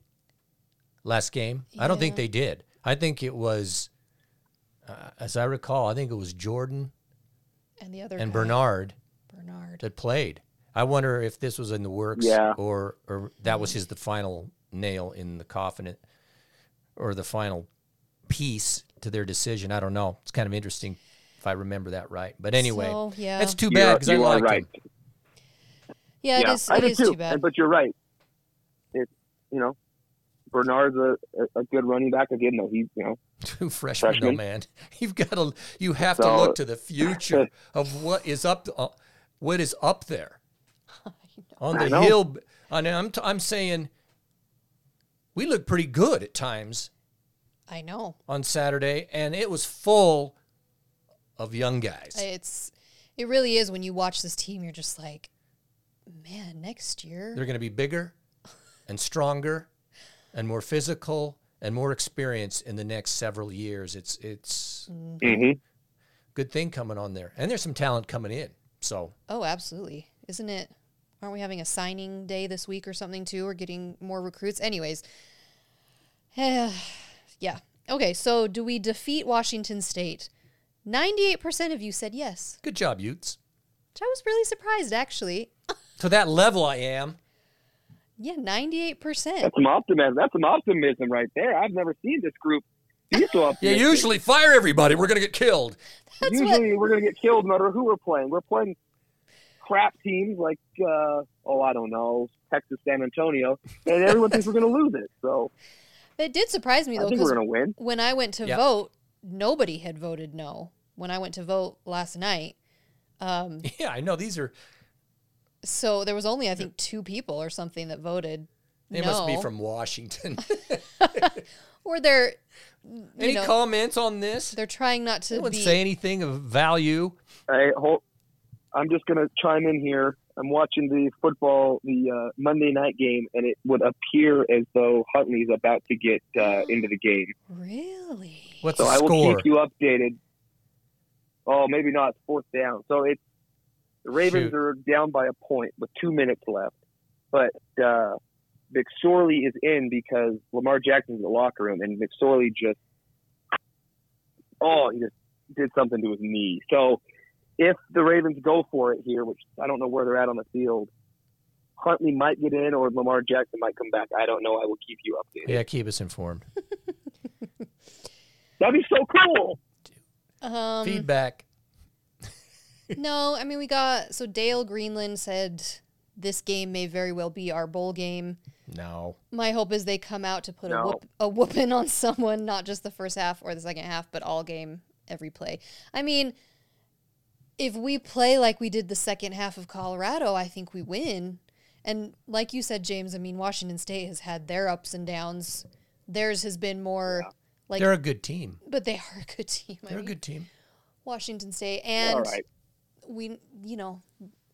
last game, I don't think they did. I think it was, uh, as I recall, I think it was Jordan and the other and guy, Bernard Bernard that played. I wonder if this was in the works, Yeah. or or that was his the final nail in the coffin, or the final piece to their decision. I don't know. It's kind of interesting if I remember that right. But anyway, So, yeah. it's too bad because I you are liked right. him. yeah, yeah, it is I it do is too. too bad But you're right. It's you know, Bernard's a, a, a good running back again, though. He's you know Two freshmen, though, Freshmen. man. You've got to you have to look to the future of what is up uh, what is up there on the know. hill. I mean, I'm t- I'm saying we look pretty good at times I know on Saturday, and it was full of young guys. it's it really is when you watch this team you're just like man next year They're going to be bigger and stronger and more physical and more experienced in the next several years. It's it's hmm good thing coming on there, and there's some talent coming in. So Oh, absolutely. Isn't it? Aren't we having a signing day this week or something too? Or getting more recruits? Anyways. yeah. Okay, so do we defeat Washington State? 98% of you said yes. good job, Utes. Which I was really surprised, actually. To that level, I am. Yeah, 98%. That's some optimism. That's some optimism right there. I've never seen this group be so Yeah, optimistic. usually fire everybody. We're gonna get killed. That's usually we're going to get killed no matter who we're playing. We're playing crap teams like, uh, oh, I don't know, Texas San Antonio, and everyone thinks we're going to lose it. So It did surprise me, I though, think we're because going to win. when I went to Yeah. vote, nobody had voted no. When I went to vote last night, um, Yeah, I know these are. so there was only, I think, two people or something that voted They no. must be from Washington. or they're you Any know, comments on this? they're trying not to Anyone be say anything of value? I hold, I'm just going to chime in here. I'm watching the football, the uh, Monday night game, and it would appear as though Huntley's about to get uh, into the game. really What's So the I will score? keep you updated. Oh, maybe not. It's fourth down. So it's the Ravens Shoot. are down by a point with two minutes left, but uh, McSorley is in because Lamar Jackson's in the locker room, and McSorley just oh he just did something to his knee. So if the Ravens go for it here, which I don't know where they're at on the field. Huntley might get in, or Lamar Jackson might come back. I don't know. I will keep you updated. Yeah, keep us informed. That'd be so cool. um Feedback. no i mean we got so dale greenland said this game may very well be our bowl game No. my hope is they come out to put a No. whoop a whooping on someone not just the first half or the second half but all game every play i mean if we play like we did the second half of colorado i think we win and like you said james i mean washington state has had their ups and downs theirs has been more like They're a good team. but they are a good team They're a mean, good team. washington state and right. we you know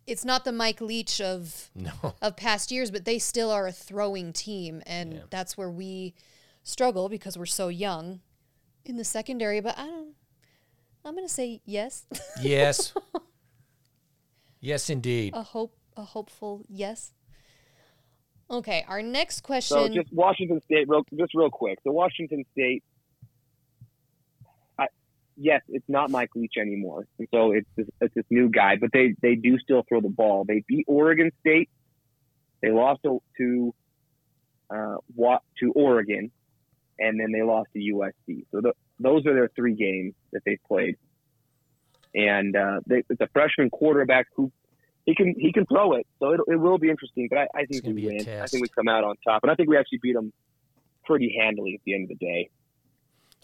it's not the Mike Leach of No. of past years, but they still are a throwing team, and that's where we struggle because we're so young in the secondary. But I don't. I'm gonna say yes, Yes. yes, indeed. a hope, a hopeful yes. Okay, our next question. So question. just Washington State, real, just real quick. So Washington State, I, yes, it's not Mike Leach anymore, and so it's this, it's this new guy. But they they do still throw the ball. They beat Oregon State. They lost to to, uh, to Oregon, and then they lost to USC. So the, those are their three games that they've played. And uh, they, it's a freshman quarterback who he can he can throw it, so it, it will be interesting. But I, I think we win. I think we come out on top, and I think we actually beat them pretty handily at the end of the day.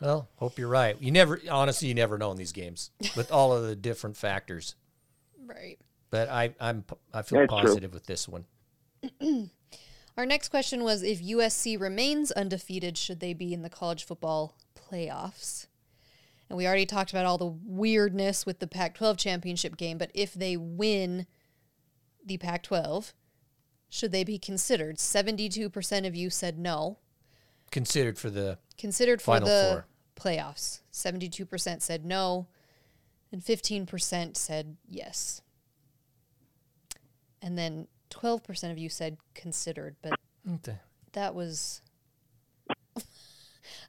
Well, hope you're right. You never, honestly, you never know in these games with all of the different factors. Right. But I, I'm, I feel That's true. positive with this one. Our next question was if USC remains undefeated, should they be in the college football playoffs? And we already talked about all the weirdness with the Pac 12 championship game, but if they win the Pac 12, should they be considered? 72% of you said no. Considered for the Considered for Final the four. playoffs. 72% said no, and 15% said yes. And then 12% of you said considered, but that was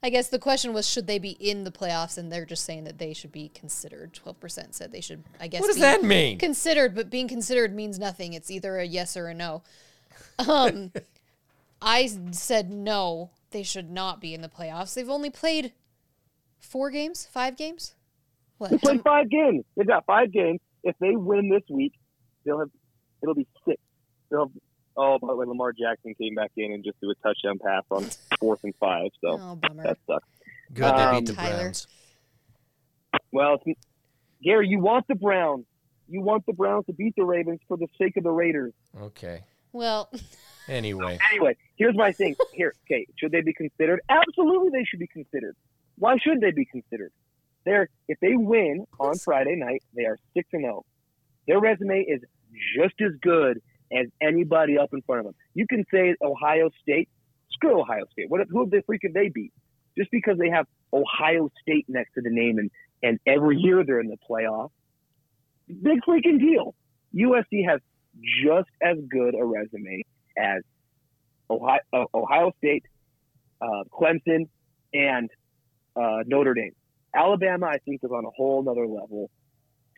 I guess the question was should they be in the playoffs and they're just saying that they should be considered. 12% said they should I guess What does be that mean? Considered, but being considered means nothing. It's either a yes or a no. Um I said no, they should not be in the playoffs. They've only played 4 games, 5 games? What? They played five games. They've got five games. If they win this week, they'll have it'll be six. They'll have, oh, by the way, Lamar Jackson came back in and just threw a touchdown pass on fourth and five. So Oh, that sucks. good they Um, beat the Tyler. Browns. Well, Gary, you want the Browns. You want the Browns to beat the Ravens for the sake of the Raiders. Okay. Well, Anyway, Anyway, here's my thing. Here, okay, should they be considered? Absolutely, they should be considered. Why shouldn't they be considered? They're if they win on Friday night, they are six and zero. Their resume is just as good as anybody up in front of them. You can say Ohio State. Screw Ohio State. What? Who the freak have they beat? Just because they have Ohio State next to the name and and every year they're in the playoff. Big freaking deal. USC has just as good a resume as Ohio, uh, Ohio State, uh, Clemson, and uh, Notre Dame. Alabama, I think, is on a whole other level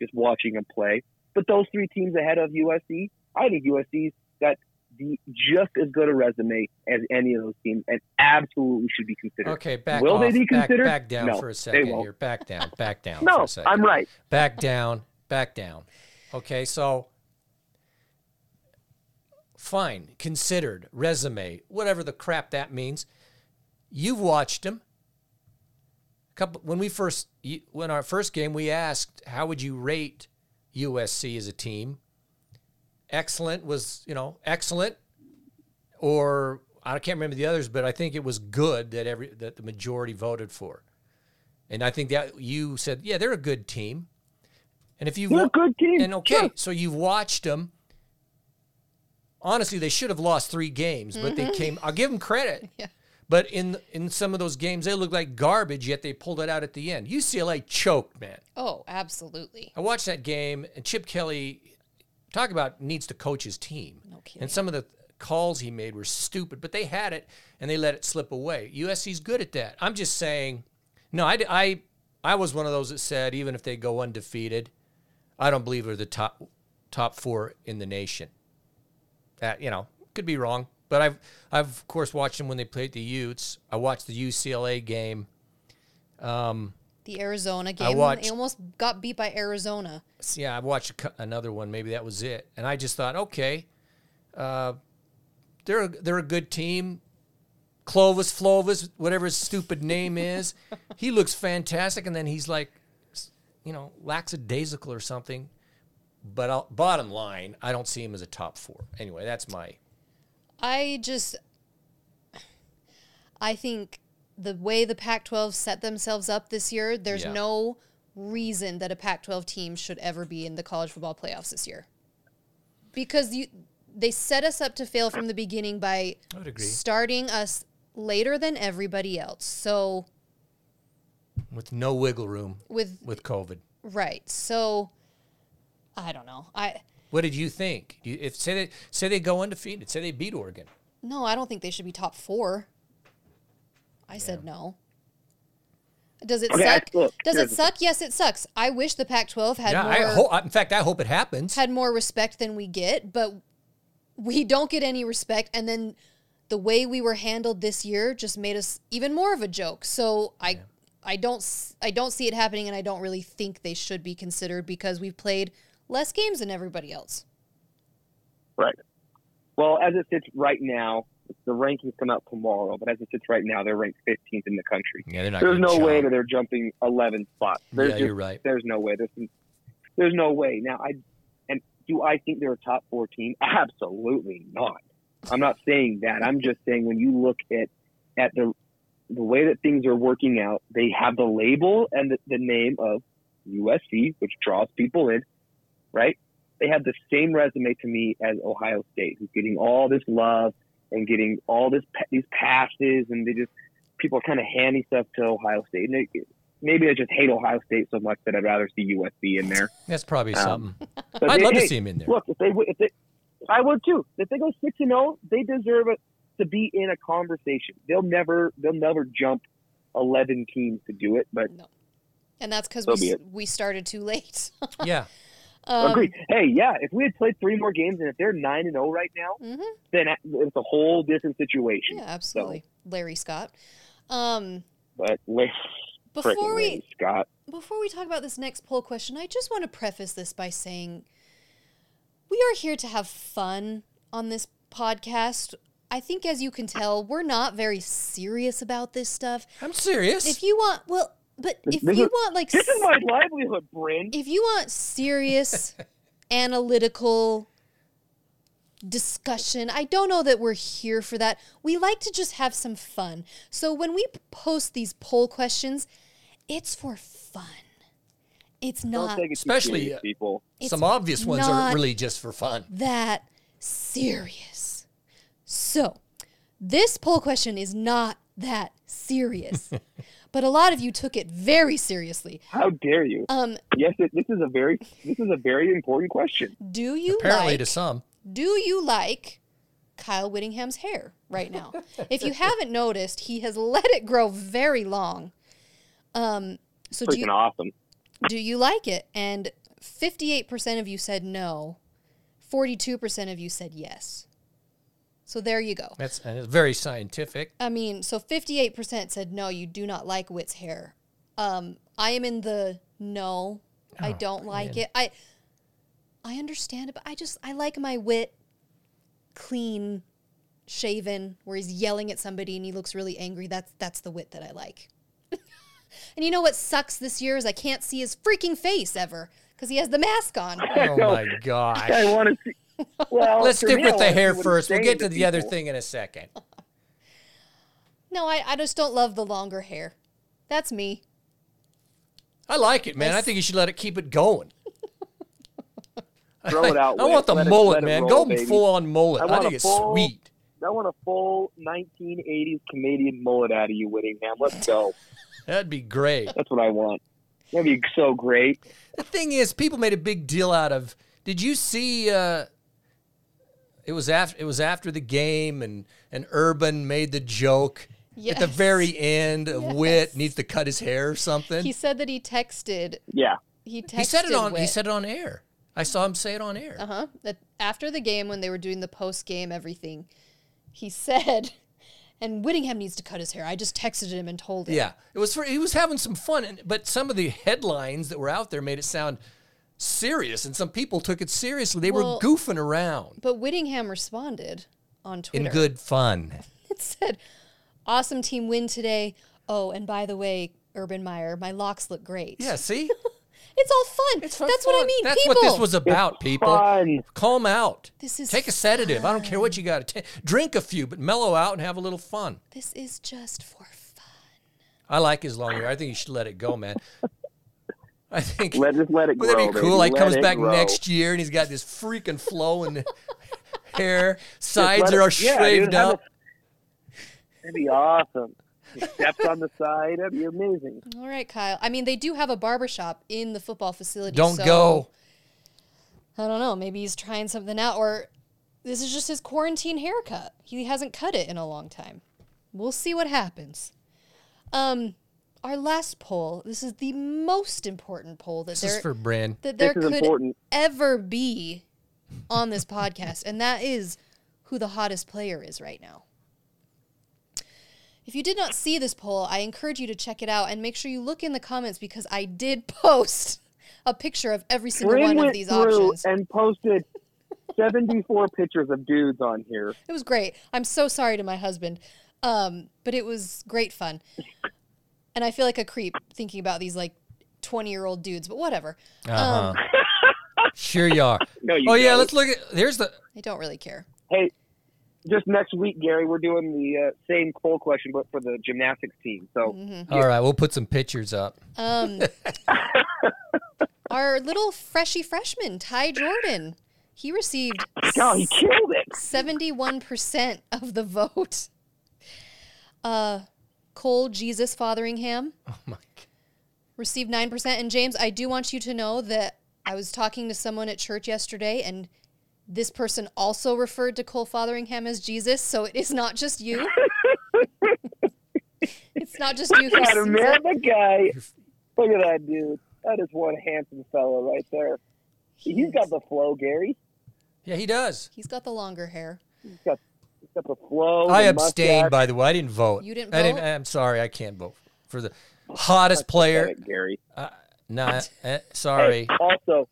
just watching them play. But those three teams ahead of USC, I think USC's got the just as good a resume as any of those teams and absolutely should be considered. okay, back Will off. they be considered? back down No, for a they second won't. here. Back down. Back down. No, second. I'm right. Back down. Back down. Okay, so fine, considered, resume, whatever the crap that means. You've watched them. Couple when we first when our first game we asked how would you rate USC as a team? Excellent was, you know, excellent or I can't remember the others, but I think it was good that every that the majority voted for. And I think that you said, yeah, they're a good team. And if you They're a good team. and okay, Sure. so you've watched them. Honestly, they should have lost three games, but they mm-hmm. came. I'll give them credit. Yeah. But in in some of those games, they looked like garbage. Yet they pulled it out at the end. UCLA choked, man. oh, absolutely. I watched that game, and Chip Kelly, talk about needs to coach his team. No. And some of the calls he made were stupid, but they had it and they let it slip away. USC's good at that. I'm just saying, no, I, I, I was one of those that said even if they go undefeated, I don't believe they're the top top four in the nation. That you know could be wrong, but I've I've of course watched them when they played the Utes. I watched the UCLA game. Um, The Arizona game, watched- they almost got beat by Arizona. Yeah, I watched another one. Maybe that was it, and I just thought, okay, uh, they're a, they're a good team. Clovis, Flovis, whatever his stupid name is, he looks fantastic, and then he's like, you know, lackadaisical or something. But I'll, bottom line, I don't see him as a top four. Anyway, that's my I just I think the way the Pac-12 set themselves up this year, there's Yeah. no reason that a Pac-12 team should ever be in the college football playoffs this year. Because you they set us up to fail from the beginning by I would agree. starting us later than everybody else. So with no wiggle room with with COVID. right. So I don't know. I What did you think? If say they say they go undefeated, say they beat Oregon. No, I don't think they should be top four. I said no. Does it Okay, suck? look, Does it suck? Yes, it sucks. I wish the Pac-12 had yeah, more I hope. In fact, I hope it happens. had more respect than we get, but we don't get any respect. And then the way we were handled this year just made us even more of a joke. So I, I don't, s- I don't see it happening, and I don't really think they should be considered because we've played less games than everybody else. Right. Well, as it sits right now, the rankings come out tomorrow, but as it sits right now, they're ranked 15th in the country. Yeah, they're not. There's no way that they're jumping 11 spots. There's Yeah, just, you're right. There's no way. There's, there's no way. Now, I and do I think they're a top 14? Absolutely not. I'm not saying that. I'm just saying when you look at at the the way that things are working out, they have the label and the, the name of USC, which draws people in, right? They have the same resume to me as Ohio State, who's getting all this love and getting all this these passes, and they just people are kind of handing stuff to Ohio State. And they, maybe I just hate Ohio State so much that I'd rather see USC in there. That's probably Um, something. I'd they- love to see him in there. Look, if they if they, I would too. If they go six and zero, they deserve it to be in a conversation. They'll never they'll never jump eleven teams to do it, but No. And that's because So we, be we started too late. yeah. Um, agree. Hey, yeah, if we had played three more games and if they're nine and zero right now, mhm. then it's a whole different situation. Yeah, absolutely. Larry Scott. Um, But Larry, before we Larry Scott, before we talk about this next poll question, I just want to preface this by saying we are here to have fun on this podcast. I think, as you can tell, we're not very serious about this stuff. I'm serious. If you want, well, but if this you is- want, like, this is my livelihood, Bryn. if you want serious, analytical discussion, I don't know that we're here for that. We like to just have some fun. So when we post these poll questions, it's for fun. It's Don't it Especially, serious, uh, people. it's Some obvious ones are really just for fun. that serious. So, this poll question is not that serious. but a lot of you took it very seriously. How dare you? Um, Yes, it, this is a very this is a very important question. do you Apparently, like to some. do you like Kyle Whittingham's hair right now? if you haven't noticed, he has let it grow very long. Um, so do you, awesome. do you like it? And 58% of you said no. 42% of you said yes. So there you go. That's and it's very scientific. I mean, so 58% said no, you do not like Whitt's hair. Um, I am in the no, I Oh, don't like man. it. I I understand it, but I just I like my Whitt clean shaven where he's yelling at somebody and he looks really angry. That's that's the Whitt that I like. and you know what sucks this year is I can't see his freaking face ever because he has the mask on. Oh my gosh. I want to see. Well, Let's stick with the hair first. We'll get to the other thing in a second. No, I, I just don't love the longer hair. That's me. I like it, man. I Let's- think you should let it keep it going. Throw it out. I Whitt. want the Let mullet, it man. roll, Go baby. full on mullet. I I, want think a it's full- sweet. I want a full 1980s Canadian mullet out of you, Whittingham. Let's go. That'd be great. That's what I want. That'd be so great. The thing is, people made a big deal out of. Did you see? Uh, it was after it was after the game, and and Urban made the joke at the very end of Yes. Whitt needs to cut his hair or something. He said that he texted. Yeah. He texted. he said it on. He said it on air. I saw him say it on air. Uh huh. That after the game, when they were doing the post game everything, he said, and Whittingham needs to cut his hair. I just texted him and told him. Yeah, it was for he was having some fun, and, but some of the headlines that were out there made it sound serious, and some people took it seriously. They Well- were goofing around But Whittingham responded on Twitter. in good fun. It said, "Awesome team win today. Oh, and by the way, Urban Meyer, my locks look great. Yeah, see, it's all fun. it's fun. That's what I mean. That's people. what this was about, people. Fun. Calm out. This is Take a sedative. I don't care what you got to drink a few, but mellow out and have a little fun. This is just for fun. I like his long hair. I think you should let it go, man. I think Let just let it grow. Wouldn't that be cool? baby. Like Let comes back grow. next year and he's got this freaking flowing hair. Sides are it- all yeah, shaved dude, have up. That'd be awesome. Steps on the side. That'd be amazing. All right, Kyle. I mean, they do have a barber shop in the football facility. Don't so go. I don't know. Maybe he's trying something out, or this is just his quarantine haircut. He hasn't cut it in a long time. We'll see what happens. Um, our last poll. This is the most important poll that This there is for Bryn. that there This is could important. ever be on this podcast, and that is who the hottest player is right now. If you did not see this poll, I encourage you to check it out and make sure you look in the comments because I did post a picture of every single Bryn one of these options. and posted 74 pictures of dudes on here. It was great. I'm so sorry to my husband, um, but it was great fun. And I feel like a creep thinking about these like 20 year old dudes, but whatever. Uh-huh. Um, sure you are. No, you oh yeah, don't. let's look at. There's the. I don't really care. Hey, just next week, Gary, we're doing the uh, same poll question, but for the gymnastics team. So Mm-hmm. All right, we'll put some pictures up. Um, our little freshy freshman, Ty Jordan, he received no, he killed it. 71% of the vote. Uh, Cole Jesus Fotheringham Oh my. God. received 9%. And James, I do want you to know that I was talking to someone at church yesterday and this person also referred to Cole Fotheringham as Jesus, so it is not just you. it's not just you who God, sees man, it. that guy. Look at that dude. That is one handsome fellow right there. He's got the flow, Gary. Yeah, he does. He's got the longer hair. He's got, he's got flow. I the abstained, mustache. by the way. I didn't vote. You didn't I didn't, I'm sorry, I can't vote for the hottest player. Pathetic, Gary. Nah, eh, Hey, sorry. also,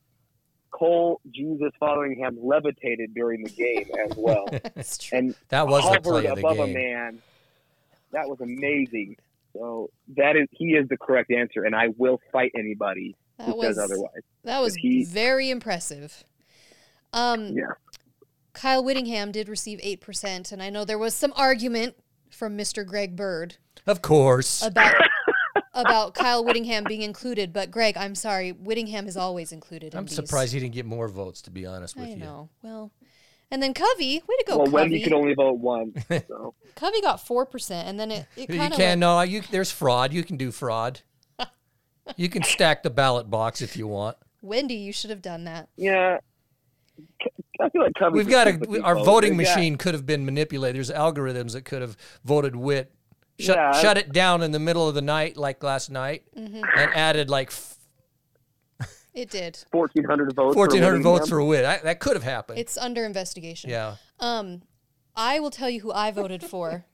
Cole Jesus Fotheringham levitated during the game as well, That's true. and That was the play of the above a man. That was amazing. So that is he is the correct answer, and I will fight anybody That who was says otherwise. that was he- very impressive. Um, Yeah. Kyle Whittingham did receive eight percent, and I know there was some argument from Mr. Greg Bird Of course. about about Kyle Whittingham being included. But Greg, I'm sorry, Whittingham is always included. In I'm these. surprised he didn't get more votes, to be honest with I you. know. Well, and then Covey, way to go, well, Covey. Wendy could only vote one. So Covey got four percent, and then it, it You kind of can no. Uh, you there's fraud. You can do fraud. you can stack the ballot box if you want. Wendy, you should have done that. yeah, I feel like Covey's We've got a our vote. voting We've got- machine could have been manipulated. There's algorithms that could have voted Whitt, shut Yeah, shut it down in the middle of the night like last night, Mm-hmm. and added like It did. 1,400 votes. for 1,400 votes Whittingham. for Whitt. I, that could have happened. It's under investigation. yeah. Um, I will tell you who I voted for.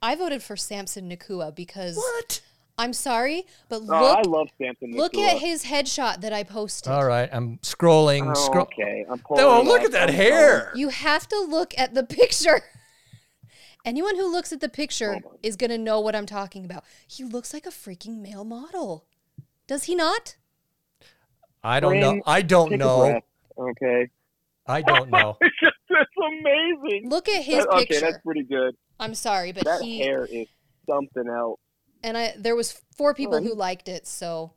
I voted for Samson Nacua because What? I'm sorry, but Oh, I look love Samson. look Nacua. at his headshot that I posted. All right. I'm scrolling. Oh, scroll. okay, I'm pulling Oh, look at that hair. You have to look at the picture. Anyone who looks at the picture is going to know what I'm talking about. He looks like a freaking male model. Does he not? I don't know. I don't know. Okay. I don't know. That's amazing. Look at his That- okay, picture. that's pretty good. I'm sorry, but That he hair is something else. And I there was four people Oh, who liked it, so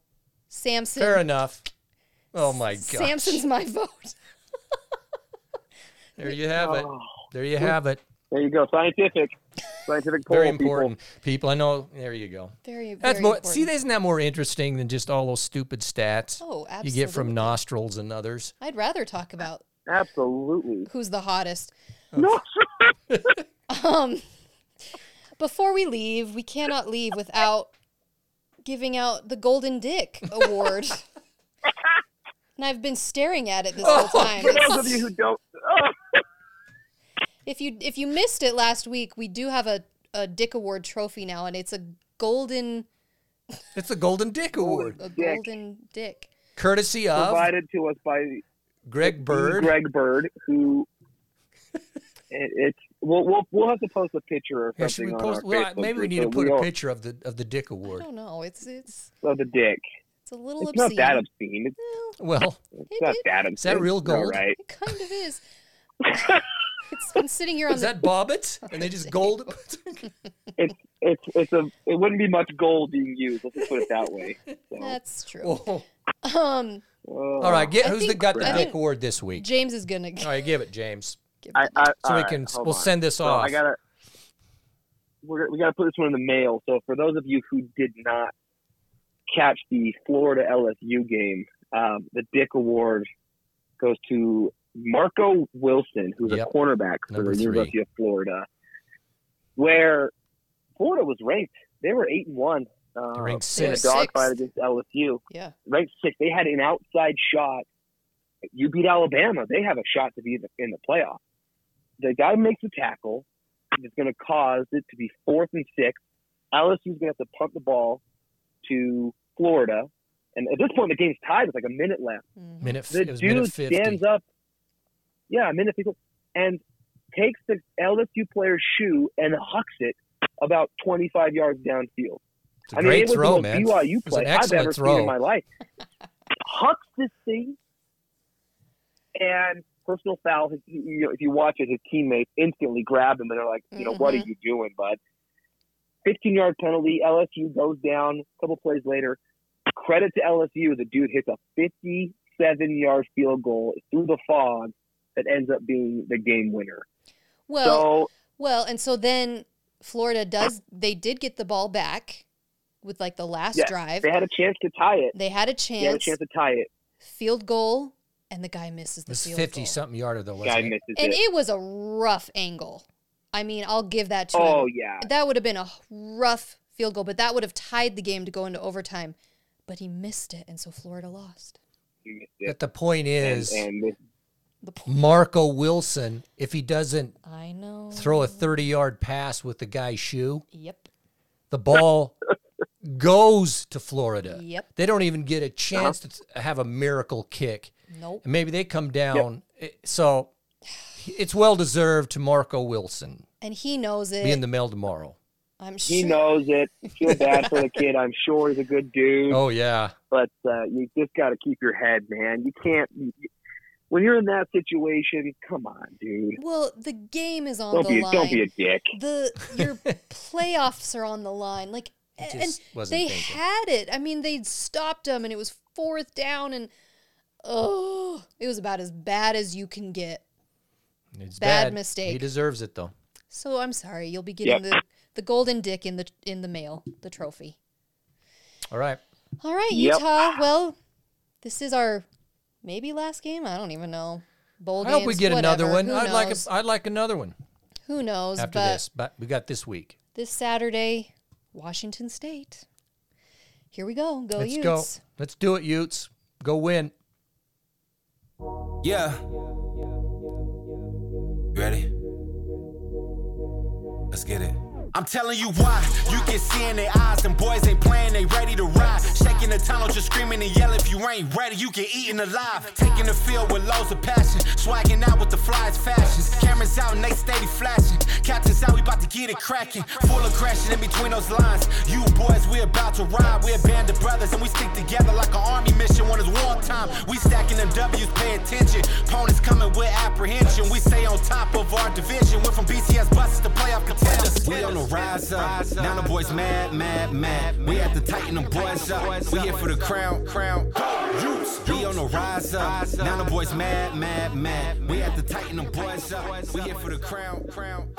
Samson Fair enough. Oh my god. Samson's my vote. There you have it. Oh, There you have it. there you go. Scientific. Scientific poll, Very important. People, I know. There you go. Very, That's more. important. See, isn't that more interesting than just all those stupid stats Oh, absolutely. you get from nostrils and others? I'd rather talk about Absolutely. who's the hottest. No. Um, before we leave, we cannot leave without giving out the Golden Dick Award. and I've been staring at it this whole oh, time. For those of you who don't, oh, if you if you missed it last week, we do have a, a Dick Award trophy now, and it's a golden It's the Golden Dick Award, a Dick. golden dick. courtesy of provided to us by Greg Bird. Greg Bird, who it, it's we'll, we'll we'll have to post a picture or Yeah, should something we on post? our Well, Facebook maybe we group, need to put a picture of the of the Dick Award. I Award. don't know. It's it's of the dick. it's a little It's not that obscene. It's, Well, it's It- not it- that obscene. Is that real It's gold? right. It kind of is. it's been sitting here on is the. that Bobbitt? And they just gold. It's it's it's a it wouldn't be much gold being used. Let's just put it that way. So, That's true. Whoa. Um, uh, All right, get I who's the got the Dick Award this week? James is gonna. All right, give it, James. Give I, I, So we can hold we'll on. send this So off. I gotta. We're, we gotta put this one in the mail. So for those of you who did not catch the Florida LSU game, um, the Dick Award goes to Marco Wilson, who's Yep. a cornerback for Number the three. University of Florida, where Florida was ranked. They were eight and one. Uh, They're ranked in a dogfight against LSU. yeah. Ranked six. They had an outside shot. You beat Alabama. They have a shot to be in the, in the playoff. The guy makes a tackle. It's going to cause it to be fourth and six. LSU's going to have to punt the ball to Florida. And at this point, the game's tied with like a minute left. Mhm. Minute. The It was minute dude fifty. stands up. Yeah, a minute 50, and takes the LSU player's shoe and hucks it about 25 yards downfield. It's a I mean, great it was throw, the most man. BYU It was play an I've excellent ever throw. seen in my life. Hucks this thing, and personal foul. His, you know, if you watch it, his teammates instantly grab him and they're like, you know, what are Mhm. you doing, bud? 15 yard penalty. LSU goes down. A couple plays later. Credit to LSU, the dude hits a 57 yard field goal through the fog that ends up being the game winner. Well, so well, and so then Florida does. They did get the ball back with like the last Yes, drive. they had a chance to tie it. They had a chance. They had a chance to tie it. Field goal, and the guy misses the It the was field 50 goal. something yarder, though, wasn't Guy it? misses And it. it was a rough angle. I mean, I'll give that to Oh him. yeah, That would have been a rough field goal, but that would have tied the game to go into overtime. But he missed it, and so Florida lost. he missed it. But the point point is, and this, The po- Marco Wilson, if he doesn't I know. throw a 30 yard pass with the guy's shoe, Yep. the ball goes to Florida. Yep. They don't even get a chance uh-huh. to have a miracle kick. Nope. And maybe they come down. It- So it's well deserved to Marco Wilson. And he knows it. Be in the mail tomorrow. I'm sure. he knows it. Feel bad for the kid. I'm sure he's a good dude. Oh, yeah. but uh, you just got to keep your head, man. You can't. You, when you're in that situation, come on, dude. Well, the game is on Don't the be a, line. don't be a dick. the your playoffs are on the line. Like, He and wasn't they thinking. had it. I mean, they'd stopped them, and it was fourth down, and oh, it was about as bad as you can get. It's Bad bad. mistake. He deserves it, though. So I'm sorry, you'll be getting the the golden dick in the in the mail, the trophy. All right. All right, Yep. Utah. Well, this is our maybe last game. I don't even know. Bowl I hope we games, get another one. Who I'd like knows? a, I'd like another one Who knows? after but this, but we got this week. this Saturday, Washington State. Here we go. Go Let's Utes. go. Let's do it, Utes. Go win. Yeah. Ready? Let's get it. I'm telling you why. You can see in their eyes, them boys ain't playing, they ready to ride. Shaking the tunnel, just screaming and yelling. if you ain't ready, you get eaten alive. Taking the field with loads of passion, swagging out with the flies fashions. Cameras out and they steady flashing. Captains out, we about to get it cracking. Full of crashing in between those lines. You boys, we about to ride. We're a band of brothers and we stick together like an army mission when it's wartime. We stacking them W's, pay attention. Opponents coming with apprehension. We stay on top of our division. Went from BCS buses to playoff contenders. We on the rise up. Now the boys mad, mad, mad. We have to tighten them boys up. We here for the crown, crown. We on the rise up. Now the boys mad, mad, mad. We have to tighten them boys up. We here for the crown, crown.